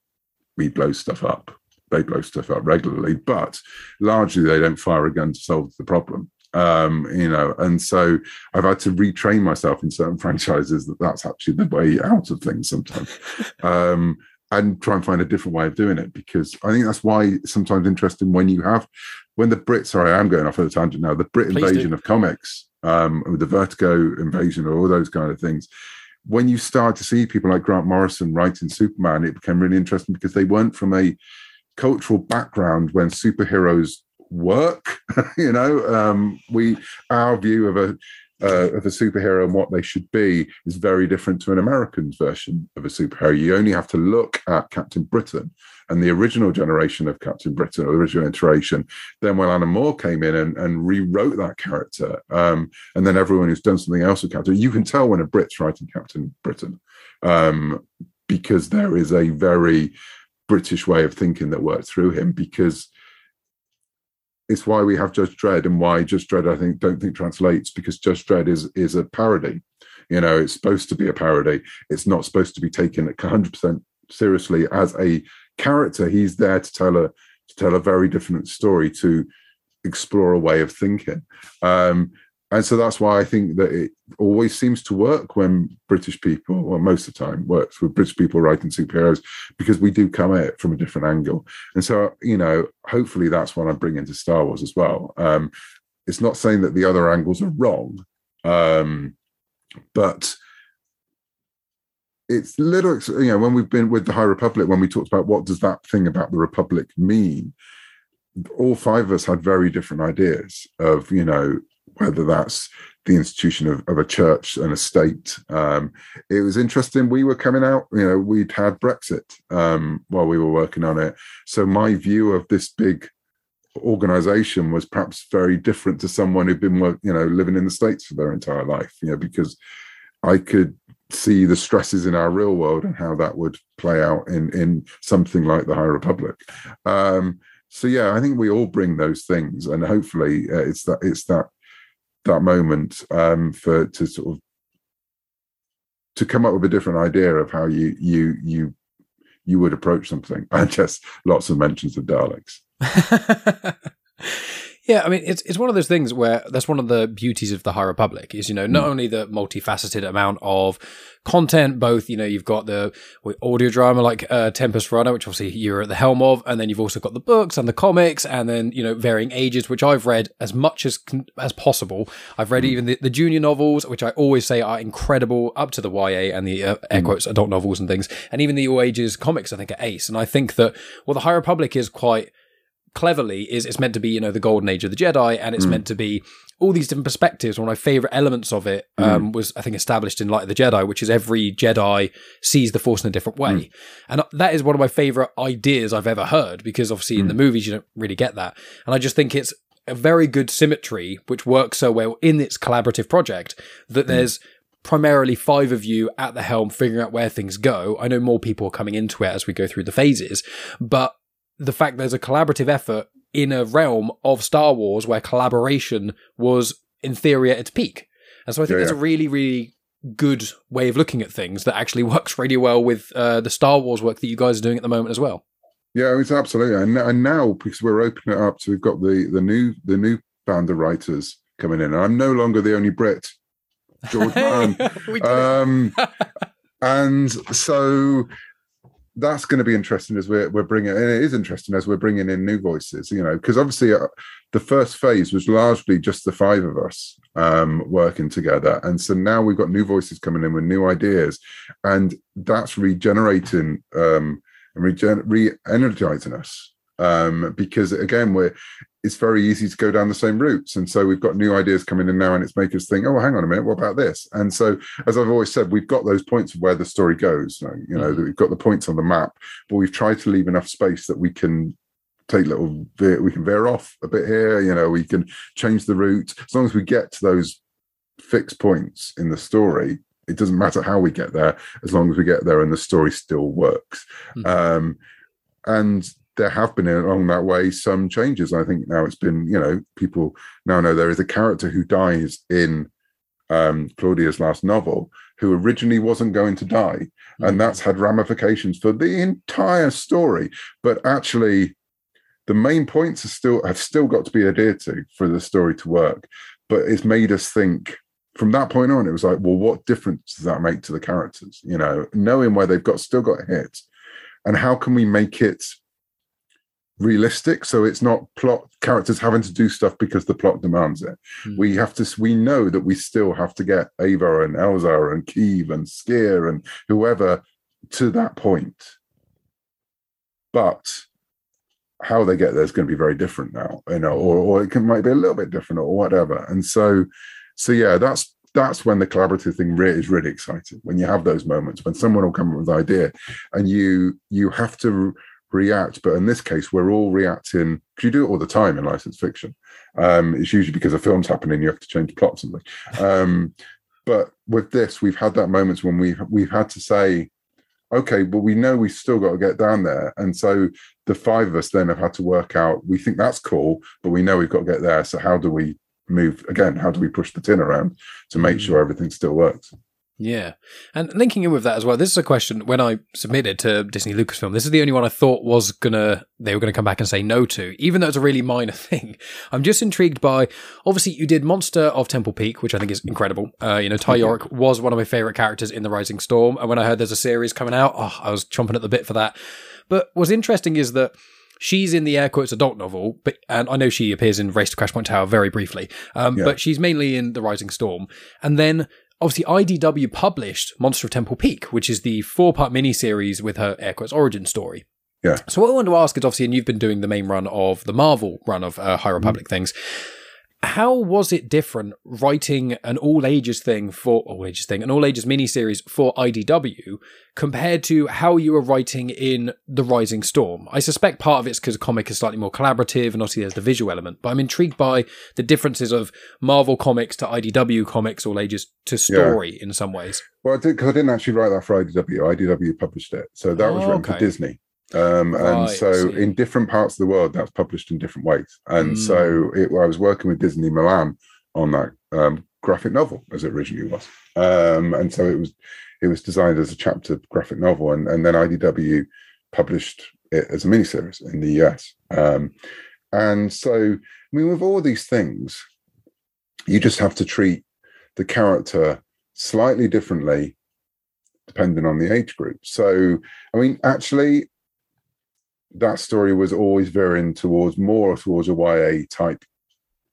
we blow stuff up. They blow stuff up regularly, but largely they don't fire a gun to solve the problem. Um, you know, and so I've had to retrain myself in certain franchises that that's actually the way out of things sometimes. um, and try and find a different way of doing it because I think that's why it's sometimes interesting when you have when the Brits. Sorry, I am going off on a tangent now. The Brit Please invasion do. of comics, um, the Vertigo invasion, or all those kind of things. When you start to see people like Grant Morrison writing Superman, it became really interesting because they weren't from a cultural background when superheroes work. you know, um, we our view of a uh, of a superhero and what they should be is very different to an American's version of a superhero. You only have to look at Captain Britain and the original generation of Captain Britain, or the original iteration. Then when Alan Moore came in and, and rewrote that character, um, and then everyone who's done something else with Captain, you can tell when a Brit's writing Captain Britain um, because there is a very British way of thinking that worked through him because it's why we have Judge Dredd and why Judge Dredd I think don't think translates because Judge Dredd is is a parody. You know, it's supposed to be a parody. It's not supposed to be taken 100% seriously as a character. He's there to tell a to tell a very different story to explore a way of thinking. Um, and so that's why I think that it always seems to work when British people, well, most of the time works with British people writing superheroes because we do come at it from a different angle. And so, you know, hopefully that's what I bring into Star Wars as well. Um, it's not saying that the other angles are wrong, um, but it's little, you know, when we've been with the High Republic, when we talked about what does that thing about the Republic mean, all five of us had very different ideas of, you know, whether that's the institution of, of a church and a state. Um, it was interesting. We were coming out, you know, we'd had Brexit um, while we were working on it. So my view of this big organization was perhaps very different to someone who'd been, you know, living in the States for their entire life, you know, because I could see the stresses in our real world and how that would play out in, in something like the High Republic. Um, so yeah, I think we all bring those things, and hopefully uh, it's that it's that that moment um, for to sort of to come up with a different idea of how you you you you would approach something and just lots of mentions of Daleks. Yeah, I mean, it's it's one of those things where that's one of the beauties of the High Republic is you know not mm. only the multifaceted amount of content, both you know you've got the audio drama like uh, Tempest Runner, which obviously you're at the helm of, and then you've also got the books and the comics, and then you know varying ages, which I've read as much as as possible. I've read mm. even the, the, junior novels, which I always say are incredible, up to the YA and the uh, air hmm. quotes adult novels and things, and even the all ages comics. I think are ace, and I think that well, the High Republic is quite cleverly is it's meant to be you know the golden age of the jedi and it's mm. meant to be all these different perspectives one of my favorite elements of it hmm. um, mm. was i think established in light of the jedi which is every jedi sees the force in a different way mm. and that is one of my favorite ideas i've ever heard because obviously in the hmm. movies you don't really get that and i just think it's a very good symmetry which works so well in its collaborative project that hmm. there's primarily five of you at the helm figuring out where things go. I know more people are coming into it as we go through the phases, but the fact there's a collaborative effort in a realm of Star Wars where collaboration was in theory at its peak. And so I think yeah, it's yeah. a really, really good way of looking at things that actually works really well with uh, the Star Wars work that you guys are doing at the moment as well. Yeah, it's absolutely. And, and now because we're opening it up so we've got the the new the new band of writers coming in. And I'm no longer the only Brit, George Mann. um, and so that's going to be interesting as we're, we're bringing and it is interesting as we're bringing in new voices you know because obviously uh, the first phase was largely just the five of us um, working together. And so now we've got new voices coming in with new ideas and that's regenerating um, and regen- re-energizing us um, because again, we're it's very easy to go down the same routes, and so we've got new ideas coming in now, and it's making us think, oh, hang on a minute, what about this? And so, as I've always said, we've got those points of where the story goes. You know, mm-hmm. we've got the points on the map, but we've tried to leave enough space that we can take little veer, we can veer off a bit here you know we can change the route as long as we get to those fixed points in the story it doesn't matter how we get there as long as we get there and the story still works mm-hmm. um, and there have been along that way some changes. I think now it's been you know people now know there is a character who dies in um, claudia's last novel who originally wasn't going to die. And that's had ramifications for the entire story. But actually the main points are still have still got to be adhered to for the story to work. But it's made us think from that point on it was like well what difference does that make to the characters? You know knowing where they've got still got hit. And how can we make it realistic so it's not plot characters having to do stuff because the plot demands it mm. we have to we know that we still have to get Avar and elzar and Keeve and sskeer and whoever to that point but how they get there is going to be very different now, you know, or or it can might be a little bit different or whatever. And so, so yeah, that's that's when the collaborative thing really is really exciting. When you have those moments when someone will come up with an idea, and you you have to react. But in this case, we're all reacting because you do it all the time in licensed fiction. Um, it's usually because a film's happening, you have to change plot something. Um, but with this, we've had that moments when we've we've had to say okay, but we know we've still got to get down there. And so the five of us then have had to work out, we think that's cool, but we know we've got to get there. So how do we move again? How do we push the tin around to make sure mm. everything still works? Yeah. And linking in with that as well, this is a question when I submitted to Disney Lucasfilm. This is the only one I thought was gonna they were gonna come back and say no to, even though it's a really minor thing. I'm just intrigued by obviously you did Monster of Temple Peak, which I think is incredible. Uh, you know, Ty Yorrick was one of my favourite characters in The Rising Storm, and when I heard there's a series coming out, oh, I was chomping at the bit for that. But what's interesting is that she's in the air quotes adult novel, but and I know she appears in Race to Crash Point Tower very briefly, um, yeah. but she's mainly in The Rising Storm. And then obviously IDW published Monster of Temple Peak, which is the four part miniseries with her air quotes origin story. Yeah. So what I wanted to ask is obviously, and you've been doing the main run of the Marvel run of uh, High Republic mm-hmm. things how was it different writing an all ages thing for all ages thing, an all ages miniseries for IDW compared to how you were writing in The Rising Storm? I suspect part of it's because comic is slightly more collaborative and obviously there's the visual element, but I'm intrigued by the differences of Marvel comics to IDW comics, all ages to story yeah. in some ways. Well, I did because I didn't actually write that for IDW. IDW published it, so that was oh, written okay. for Disney. Um, and right, so in different parts of the world, that's published in different ways. And mm. so it, I was working with Disney Milan on that um, graphic novel as it originally was. Um, and so it was it was designed as a chapter graphic novel, and, and then IDW published it as a miniseries in the US. Um, and so, I mean, with all these things, you just have to treat the character slightly differently depending on the age group. So, I mean, actually, that story was always veering towards more towards a YA type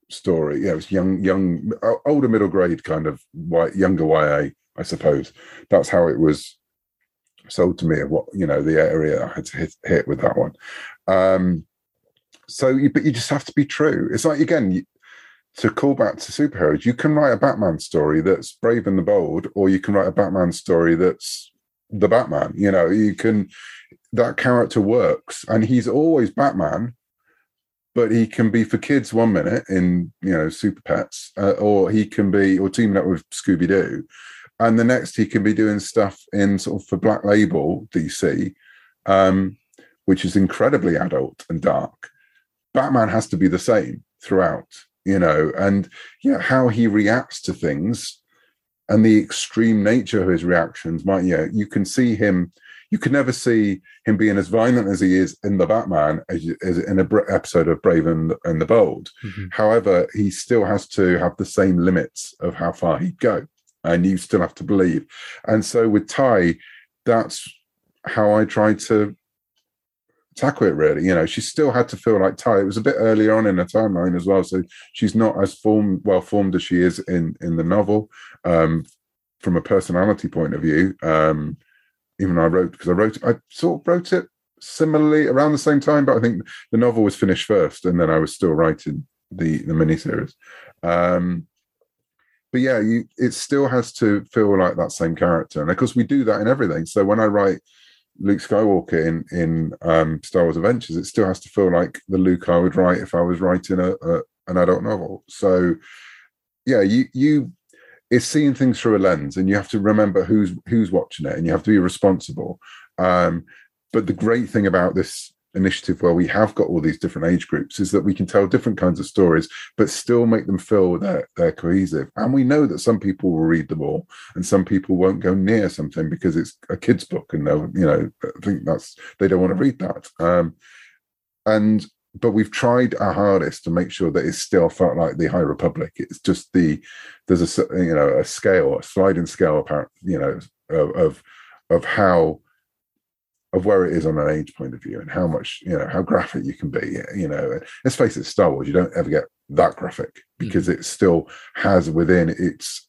story. Yeah, it was young, young, older middle grade kind of younger YA, I suppose. That's how it was sold to me of what you know the area I had to hit, hit with that one. Um, so, you, but you just have to be true. It's like again. To call back to superheroes, you can write a Batman story that's brave and the bold, or you can write a Batman story that's the Batman. You know, you can that character works. And he's always batman but he can be for kids one minute in you know super pets uh, or he can be or teaming up with scooby-doo. And the next he can be doing stuff in sort of for black label dc um, which is incredibly adult and dark. Batman has to be the same throughout you know and yeah how he reacts to things and the extreme nature of his reactions might yeah you can see him you can never see him being as violent as he is in the Batman as, as in an episode of Brave and, and the Bold. Mm-hmm. However, he still has to have the same limits of how far he'd go, and you still have to believe. And so with Ty, that's how I tried to tackle it really you know she still had to feel like Ty it was a bit earlier on in the timeline as well so she's not as formed well formed as she is in in the novel um from a personality point of view um even though I wrote because I wrote I sort of wrote it similarly around the same time, but I think the novel was finished first, and then I was still writing the the miniseries. Um, but yeah, you it still has to feel like that same character, and of course we do that in everything. So when I write Luke Skywalker in in um, Star Wars Adventures, it still has to feel like the Luke I would write if I was writing a, a an adult novel. So yeah, you you it's seeing things through a lens, and you have to remember who's who's watching it, and you have to be responsible. Um, but the great thing about this initiative where we have got all these different age groups is that we can tell different kinds of stories but still make them feel they're, they're cohesive and we know that some people will read them all and some people won't go near something because it's a kid's book and they'll you know think that's they don't want to read that um, and but we've tried our hardest to make sure that it still felt like the High Republic. It's just the there's a you know a scale, a sliding scale, apparent you know of of how of where it is on an age point of view and how much you know how graphic you can be you know let's face it star wars you don't ever get that graphic mm. because mm. it still has within its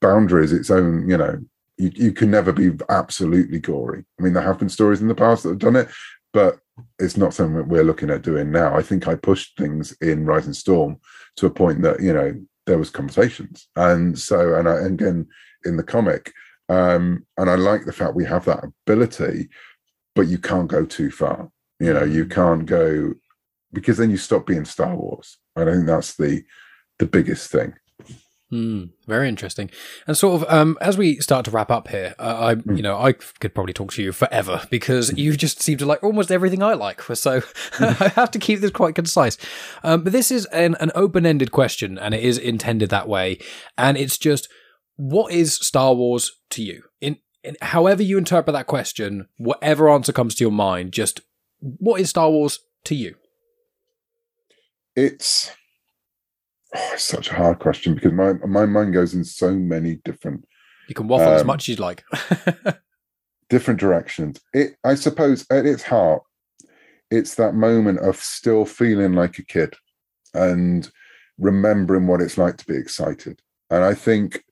boundaries its own you know you, you can never be absolutely gory i mean there have been stories in the past that have done it but it's not something that we're looking at doing now i think i pushed things in rising storm to a point that you know there was conversations and so and, I, and again in the comic um, and I like the fact we have that ability but you can't go too far. You know, you mm. can't go because then you stop being Star Wars. I think that's the the biggest thing. Mm, very interesting. And sort of um, as we start to wrap up here, uh, I mm. you know I could probably talk to you forever because you just seem to like almost everything I like. So I have to keep this quite concise. Um, but this is an, an open ended question, and it is intended that way. And it's just, what is Star Wars to you? In however you interpret that question, whatever answer comes to your mind, just what is Star Wars to you? It's, oh, it's such a hard question because my my mind goes in so many different. You can waffle um, as much as you'd like. different directions. It, I suppose, at its heart, it's that moment of still feeling like a kid and remembering what it's like to be excited. And I think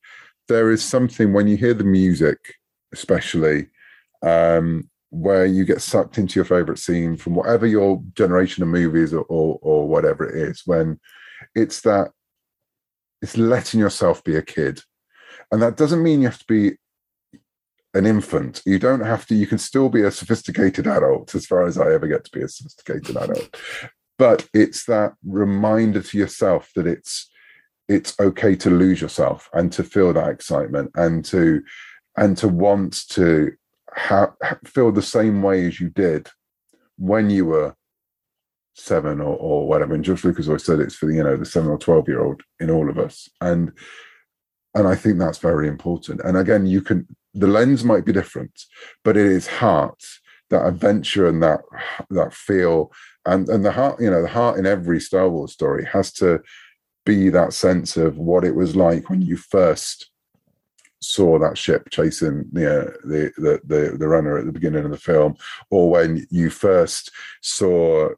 there is something when you hear the music especially um, where you get sucked into your favorite scene from whatever your generation of movies or, or, or whatever it is when it's that it's letting yourself be a kid. And that doesn't mean you have to be an infant. You don't have to you can still be a sophisticated adult as far as i ever get to be a sophisticated adult. But it's that reminder to yourself that it's it's okay to lose yourself and to feel that excitement and to and to want to ha- feel the same way as you did when you were seven or, or whatever. And George Lucas always said it's for the, you know the seven or twelve year old in all of us, and and I think that's very important. And again, you can the lens might be different, but it is heart that adventure and that that feel and and the heart you know the heart in every Star Wars story has to be that sense of what it was like when you first saw that ship chasing the, the the the runner at the beginning of the film, or when you first saw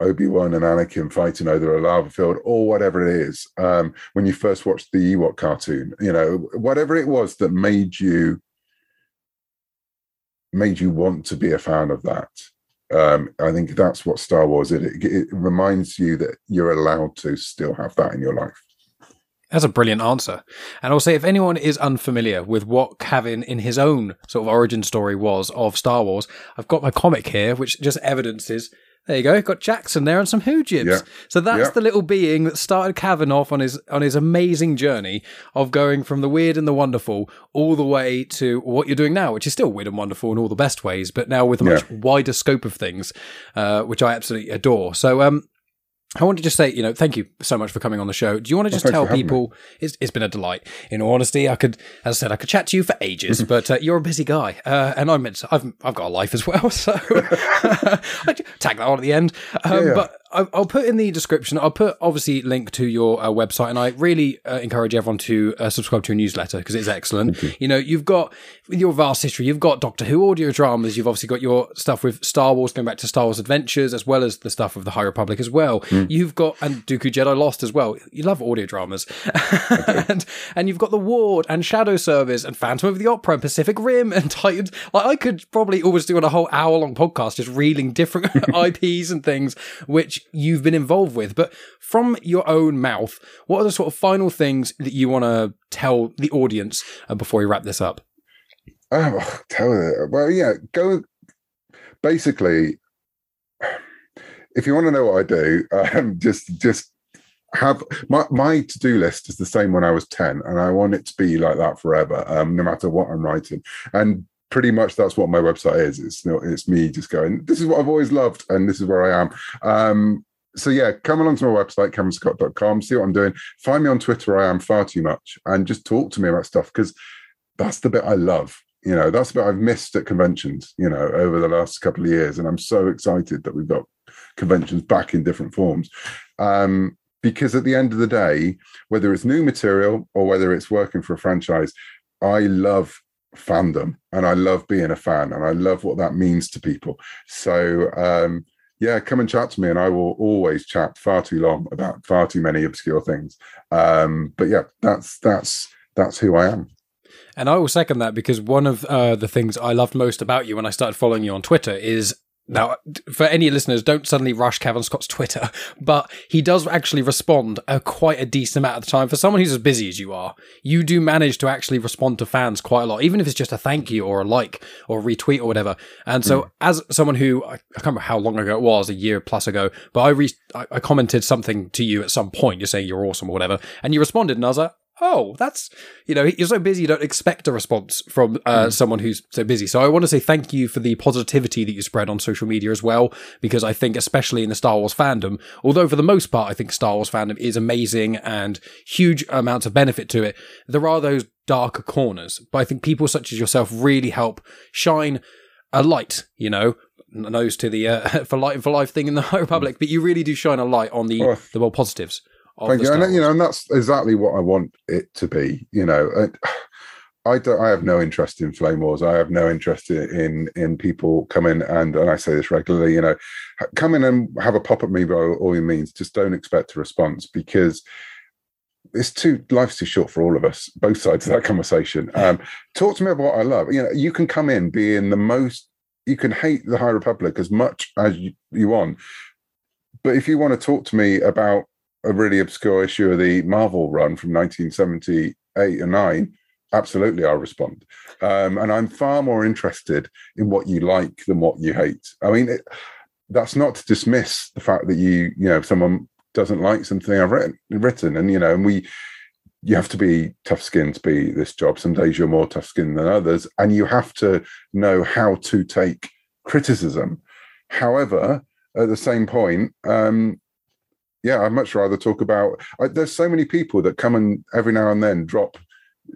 Obi Wan and Anakin fighting over a lava field, or whatever it is. Um, when you first watched the Ewok cartoon, you know, whatever it was that made you made you want to be a fan of that. Um, I think that's what Star Wars is. It, it reminds you that you're allowed to still have that in your life. That's a brilliant answer. And I'll say, if anyone is unfamiliar with what Cavan in his own sort of origin story was of Star Wars, I've got my comic here, which just evidences. There you go. Got Jaxxon there and some Hoojibs. Yeah. So that's yeah. the little being that started off on his on his amazing journey of going from the weird and the wonderful all the way to what you're doing now, which is still weird and wonderful in all the best ways, but now with a much yeah. wider scope of things, uh, which I absolutely adore. So um, I want to just say, you know, thank you so much for coming on the show. Do you want to just well, tell people? It's, it's been a delight. In all honesty, I could, as I said, I could chat to you for ages, but uh, you're a busy guy, uh, and I'm I've I've got a life as well, so tag that on at the end. Um, yeah, yeah. But I'll put in the description. I'll put obviously link to your uh, website, and I really uh, encourage everyone to uh, subscribe to your newsletter because it's excellent. You. you. know, you've got with your vast history. You've got Doctor Who audio dramas. You've obviously got your stuff with Star Wars, going back to Star Wars Adventures, as well as the stuff of the High Republic as well. Mm. You've got and Dooku Jedi Lost as well. You love audio dramas, and and you've got the Ward and Shadow Service and Phantom of the Opera and Pacific Rim and Titans. Like I could probably always do on a whole hour long podcast just reeling different IPs and things which you've been involved with. But from your own mouth, what are the sort of final things that you want to tell the audience uh, before we wrap this up? Oh, tell it. Well, yeah, go. Basically, if you want to know what I do, um, just just have my my to do list is the same when I was ten, and I want it to be like that forever, um, no matter what I'm writing. And pretty much that's what my website is. It's it's me just going, this is what I've always loved, and this is where I am. Um, so yeah, come along to my website, cavanscott.com, see what I'm doing. Find me on Twitter, I am far too much, and just talk to me about stuff because that's the bit I love. You know, that's the bit I've missed at conventions, you know, over the last couple of years. And I'm so excited that we've got conventions back in different forms. Um, because at the end of the day, whether it's new material or whether it's working for a franchise, I love fandom and I love being a fan and I love what that means to people. So um, yeah, come and chat to me and I will always chat far too long about far too many obscure things. Um, but yeah, that's that's that's who I am. And I will second that because one of uh, the things I loved most about you when I started following you on Twitter is now, for any listeners, don't suddenly rush Cavan Scott's Twitter, but he does actually respond a, quite a decent amount of the time. For someone who's as busy as you are, you do manage to actually respond to fans quite a lot, even if it's just a thank you or a like or a retweet or whatever. And so, mm. as someone who I, can't remember how long ago it was, a year plus ago, but I, re- I, I commented something to you at some point, you're saying you're awesome or whatever, and you responded, and I was like, oh, that's, you know, you're so busy, you don't expect a response from uh, mm. someone who's so busy. So I want to say thank you for the positivity that you spread on social media as well, because I think, especially in the Star Wars fandom, although for the most part, I think Star Wars fandom is amazing and huge amounts of benefit to it, there are those darker corners. But I think people such as yourself really help shine a light, you know, nose to the uh, for light for life thing in the High Republic, but you really do shine a light on the, oh. the more positives. Thank you. And, you know, and that's exactly what I want it to be. You know, I don't. I have no interest in flame wars. I have no interest in in people coming and and I say this regularly. You know, come in and have a pop at me by all your means. Just don't expect a response because it's too life's too short for all of us. Both sides of that conversation. Um, talk to me about what I love. You know, you can come in being the most. You can hate the High Republic as much as you, you want, but if you want to talk to me about a really obscure issue of the Marvel run from 1978 and 9, absolutely I'll respond. Um, and I'm far more interested in what you like than what you hate. I mean, it, that's not to dismiss the fact that you, you know, if someone doesn't like something I've written, written and, you know, and we, you have to be tough skinned to be this job. Some days you're more tough skinned than others, and you have to know how to take criticism. However, at the same point, um, yeah, I'd much rather talk about. I, there's so many people that come and every now and then drop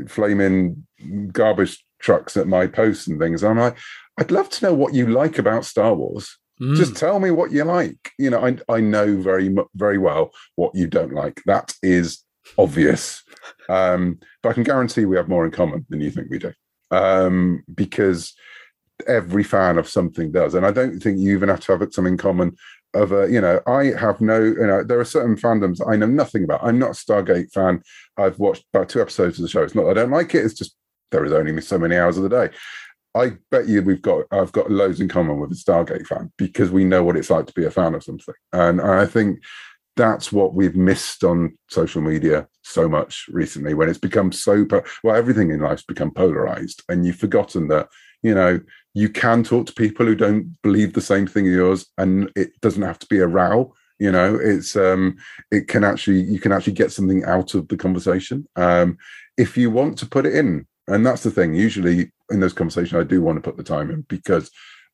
flaming garbage trucks at my posts and things. I'm like, I'd love to know what you like about Star Wars. Mm. Just tell me what you like. You know, I I know very very well what you don't like. That is obvious. Um, but I can guarantee we have more in common than you think we do. Um, because every fan of something does, and I don't think you even have to have something in common of a you know i have no you know there are certain fandoms i know nothing about. I'm not a stargate fan. I've watched about two episodes of the show. It's not i don't like it. It's just there is only so many hours of the day. I bet you we've got i've got loads in common with a stargate fan because we know what it's like to be a fan of something. And i think that's what we've missed on social media so much recently when it's become so well everything in life's become polarized and you've forgotten that you know you can talk to people who don't believe the same thing as yours and it doesn't have to be a row you know? It's um it can actually you can actually get something out of the conversation. Um if you want to put it in and that's the thing usually in those conversations i do want to put the time in because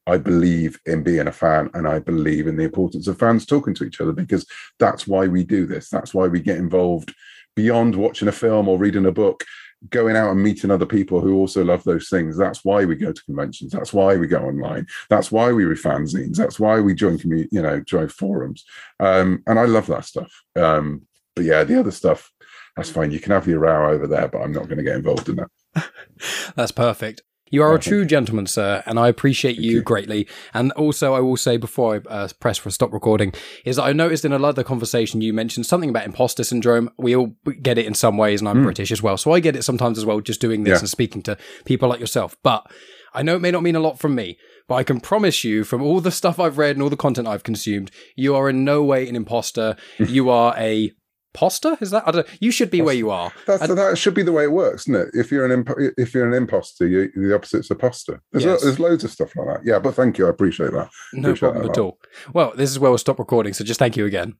i believe in being a fan and i believe in the importance of fans talking to each other because that's why we do this. That's why we get involved beyond watching a film or reading a book going out and meeting other people who also love those things. That's why we go to conventions. That's why we go online. That's why we read fanzines. That's why we join community, you know, join forums. Um, and I love that stuff. Um, but yeah, the other stuff, that's fine. You can have your row over there, but I'm not going to get involved in that. That's perfect. You are a true gentleman, sir, and I appreciate you, you. greatly. And also, I will say before I uh, press for stop recording, is that I noticed in another conversation you mentioned something about imposter syndrome. We all get it in some ways, and I'm British as well, so I get it sometimes as well, just doing this Yeah. and speaking to people like yourself. But I know it may not mean a lot from me, but I can promise you, from all the stuff I've read and all the content I've consumed, you are in no way an imposter. you are a poster. Is that? I don't. You should be where you are. That's, that should be the way it works, isn't it? If you're an imp- if you're an imposter, you, the opposite's a poster. There's, Yes. there's loads of stuff like that. Yeah, but thank you. I appreciate that. No Appreciate problem that at all. Well, this is where we'll stop recording, so just thank you again.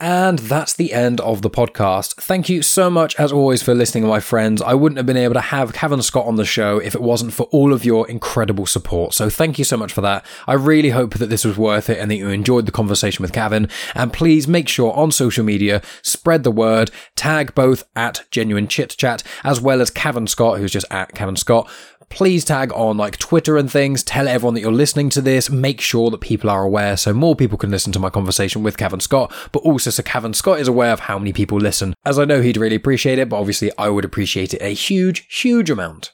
And that's the end of the podcast. Thank you so much, as always, for listening, my friends. I wouldn't have been able to have Cavan Scott on the show if it wasn't for all of your incredible support. So thank you so much for that. I really hope that this was worth it and that you enjoyed the conversation with Cavan. And please make sure on social media, spread the word, tag both at Genuine Chit Chat as well as Cavan Scott, who's just at Cavan Scott please tag on like Twitter and things. Tell everyone that you're listening to this. Make sure that people are aware so more people can listen to my conversation with Cavan Scott, but also so Cavan Scott is aware of how many people listen. As I know he'd really appreciate it, but obviously I would appreciate it a huge, huge amount.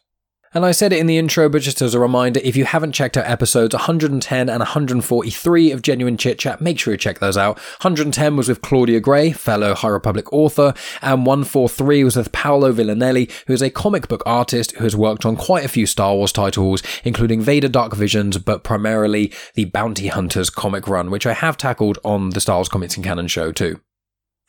And I said it in the intro, but just as a reminder, if you haven't checked out episodes 110 and 143 of Genuine Chit Chat, make sure you check those out. 110 was with Claudia Gray, fellow High Republic author, and 143 was with Paolo Villanelli, who is a comic book artist who has worked on quite a few Star Wars titles, including Vader Dark Visions, but primarily the Bounty Hunters comic run, which I have tackled on the Star Wars Comics and Canon show too.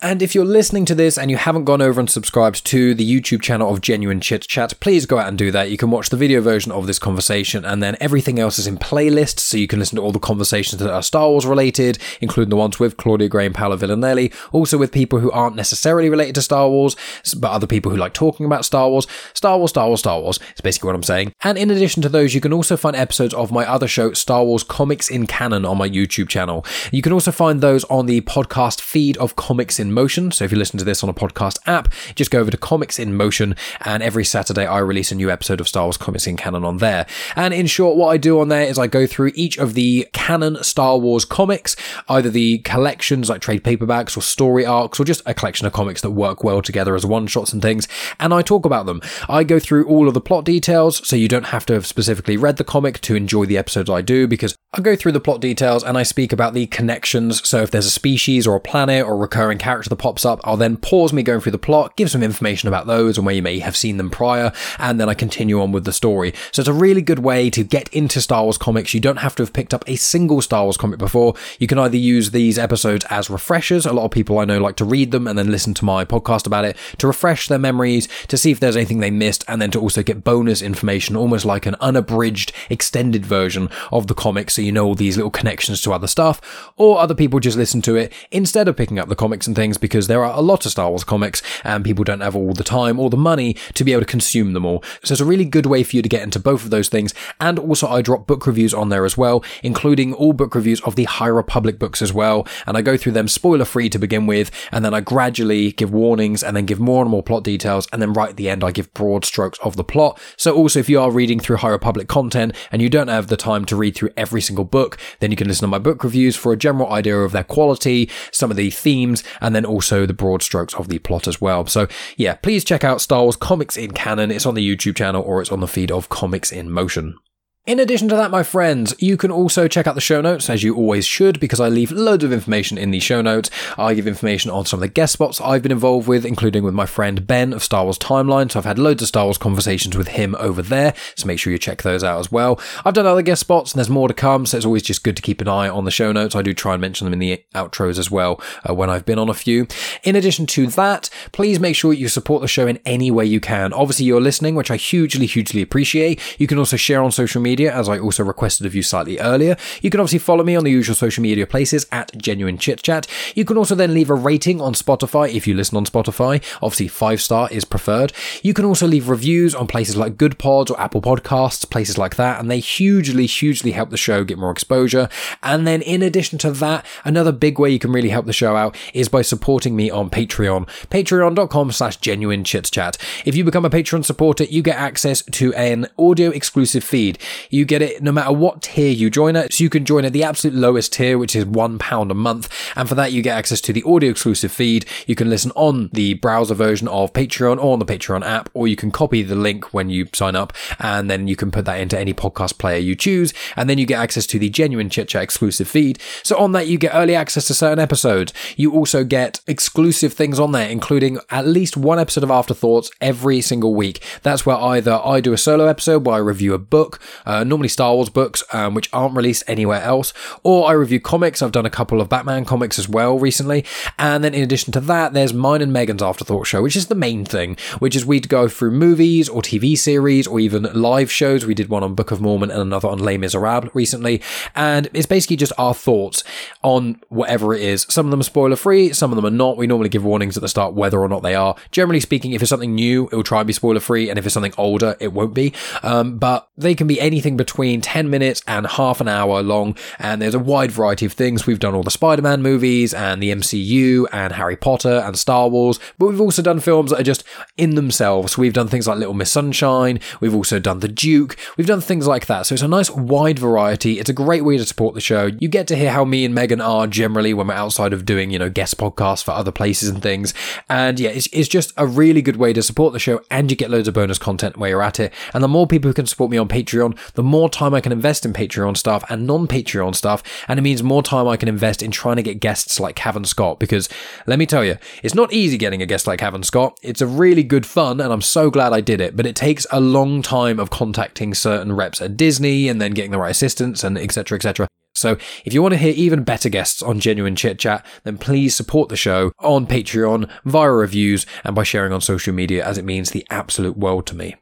And if you're listening to this and you haven't gone over and subscribed to the YouTube channel of Genuine Chit Chat, please go out and do that. You can watch the video version of this conversation, and then everything else is in playlists, so you can listen to all the conversations that are Star Wars related, including the ones with Claudia Gray and Paolo Villanelli, also with people who aren't necessarily related to Star Wars, but other people who like talking about Star Wars. Star Wars, Star Wars, Star Wars is basically what I'm saying. And in addition to those, you can also find episodes of my other show, Star Wars Comics in Canon, on my YouTube channel. You can also find those on the podcast feed of Comics in Motion. So if you listen to this on a podcast app, just go over to Comics in Motion, and every Saturday I release a new episode of Star Wars Comics in Canon on there. And in short, what I do on there is I go through each of the canon Star Wars comics, either the collections like trade paperbacks or story arcs, or just a collection of comics that work well together as one shots and things, and I talk about them. I go through all of the plot details, so you don't have to have specifically read the comic to enjoy the episodes I do, because I go through the plot details and I speak about the connections. So if there's a species or a planet or recurring character that pops up, I'll then pause me going through the plot, give some information about those and where you may have seen them prior, and then I continue on with the story. So it's a really good way to get into Star Wars comics. You don't have to have picked up a single Star Wars comic before. You can either use these episodes as refreshers. A lot of people I know like to read them and then listen to my podcast about it to refresh their memories, to see if there's anything they missed, and then to also get bonus information, almost like an unabridged, extended version of the comic, so you know all these little connections to other stuff. Or other people just listen to it instead of picking up the comics and things because there are a lot of Star Wars comics and people don't have all the time or the money to be able to consume them all. So it's a really good way for you to get into both of those things. And also, I drop book reviews on there as well, including all book reviews of the High Republic books as well. And I go through them spoiler free to begin with, and then I gradually give warnings and then give more and more plot details. And then right at the end, I give broad strokes of the plot. So also, if you are reading through High Republic content and you don't have the time to read through every single book, then you can listen to my book reviews for a general idea of their quality, some of the themes, and then also the broad strokes of the plot as well. So yeah, please check out Star Wars Comics in Canon. It's on the YouTube channel or it's on the feed of Comics in Motion. In addition to that, my friends, you can also check out the show notes, as you always should, because I leave loads of information in the show notes. I give information on some of the guest spots I've been involved with, including with my friend Ben of Star Wars Timeline. So I've had loads of Star Wars conversations with him over there. So make sure you check those out as well. I've done other guest spots, and there's more to come. So it's always just good to keep an eye on the show notes. I do try and mention them in the outros as well uh, when I've been on a few. In addition to that, please make sure you support the show in any way you can. Obviously, you're listening, which I hugely, hugely appreciate. You can also share on social media media, as I also requested of you slightly earlier. You can obviously follow me on the usual social media places at Genuine Chit Chat. You can also then leave a rating on Spotify if you listen on Spotify. Obviously, five star is preferred. You can also leave reviews on places like Good Pods or Apple Podcasts, places like that, and they hugely, hugely help the show get more exposure. And then in addition to that, another big way you can really help the show out is by supporting me on Patreon. Patreon.com slash genuine chit chat. If you become a Patreon supporter, you get access to an audio exclusive feed. You get it no matter what tier you join at. So you can join at the absolute lowest tier, which is one pound a month. And for that, you get access to the audio exclusive feed. You can listen on the browser version of Patreon or on the Patreon app, or you can copy the link when you sign up and then you can put that into any podcast player you choose. And then you get access to the genuine chit chat exclusive feed. So on that, you get early access to certain episodes. You also get exclusive things on there, including at least one episode of Afterthoughts every single week. That's where either I do a solo episode where I review a book, uh, normally Star Wars books, um, which aren't released anywhere else, or I review comics. I've done a couple of Batman comics as well recently. And then in addition to that, there's mine and Megan's Afterthought show, which is the main thing, which is we'd go through movies or TV series or even live shows. We did one on Book of Mormon and another on Les Miserables recently. And it's basically just our thoughts on whatever it is. Some of them are spoiler free, some of them are not. We normally give warnings at the start whether or not they are. Generally speaking, if it's something new, it will try and be spoiler free, and if it's something older, it won't be. Um, but they can be anything between 10 minutes and half an hour long, and there's a wide variety of things. We've done all the Spider Man movies, and the MCU, and Harry Potter, and Star Wars, but we've also done films that are just in themselves. We've done things like Little Miss Sunshine, we've also done The Duke, we've done things like that. So it's a nice wide variety. It's a great way to support the show. You get to hear how me and Megan are generally when we're outside of doing, you know, guest podcasts for other places and things. And yeah, it's, it's just a really good way to support the show and you get loads of bonus content where you're at it. And the more people who can support me on Patreon, the more time I can invest in Patreon stuff and non Patreon stuff. And it means more time I can invest in trying to get guests like Cavan Scott because let me tell you, it's not easy getting a guest like Cavan Scott. It's a really good fun and I'm so glad I did it, but it takes a long time of contacting certain reps at Disney and then getting the right assistants and etc. etc. So if you want to hear even better guests on Genuine Chit Chat, then please support the show on Patreon via reviews and by sharing on social media as it means the absolute world to me.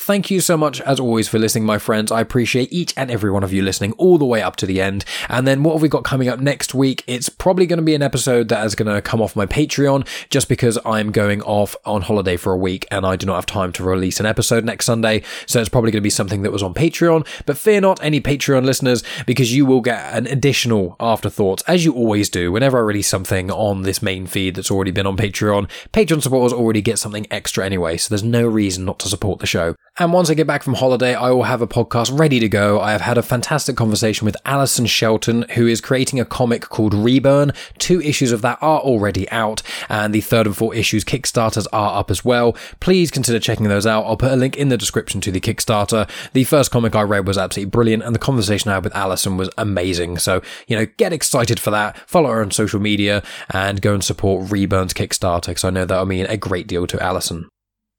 Thank you so much, as always, for listening, my friends. I appreciate each and every one of you listening all the way up to the end. And then what have we got coming up next week? It's probably going to be an episode that is going to come off my Patreon just because I'm going off on holiday for a week and I do not have time to release an episode next Sunday. So it's probably going to be something that was on Patreon. But fear not, any Patreon listeners, because you will get an additional afterthoughts, as you always do. Whenever I release something on this main feed that's already been on Patreon, Patreon supporters already get something extra anyway. So there's no reason not to support the show. And once I get back from holiday, I will have a podcast ready to go. I have had a fantastic conversation with Alison Shelton, who is creating a comic called Reburn. Two issues of that are already out, and the third and fourth issues Kickstarters are up as well. Please consider checking those out. I'll put a link in the description to the Kickstarter. The first comic I read was absolutely brilliant, and the conversation I had with Alison was amazing. So, you know, get excited for that. Follow her on social media and go and support Reburn's Kickstarter because I know that'll mean a great deal to Alison.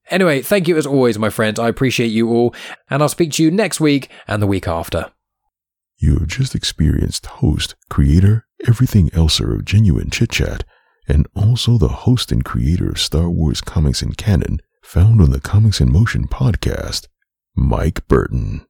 Anyway, thank you as always, my friends. I appreciate you all, and I'll speak to you next week and the week after. You have just experienced host, creator, everything elser of Genuine Chit Chat, and also the host and creator of Star Wars comics and canon, found on the Comics in Motion podcast, Mike Burton.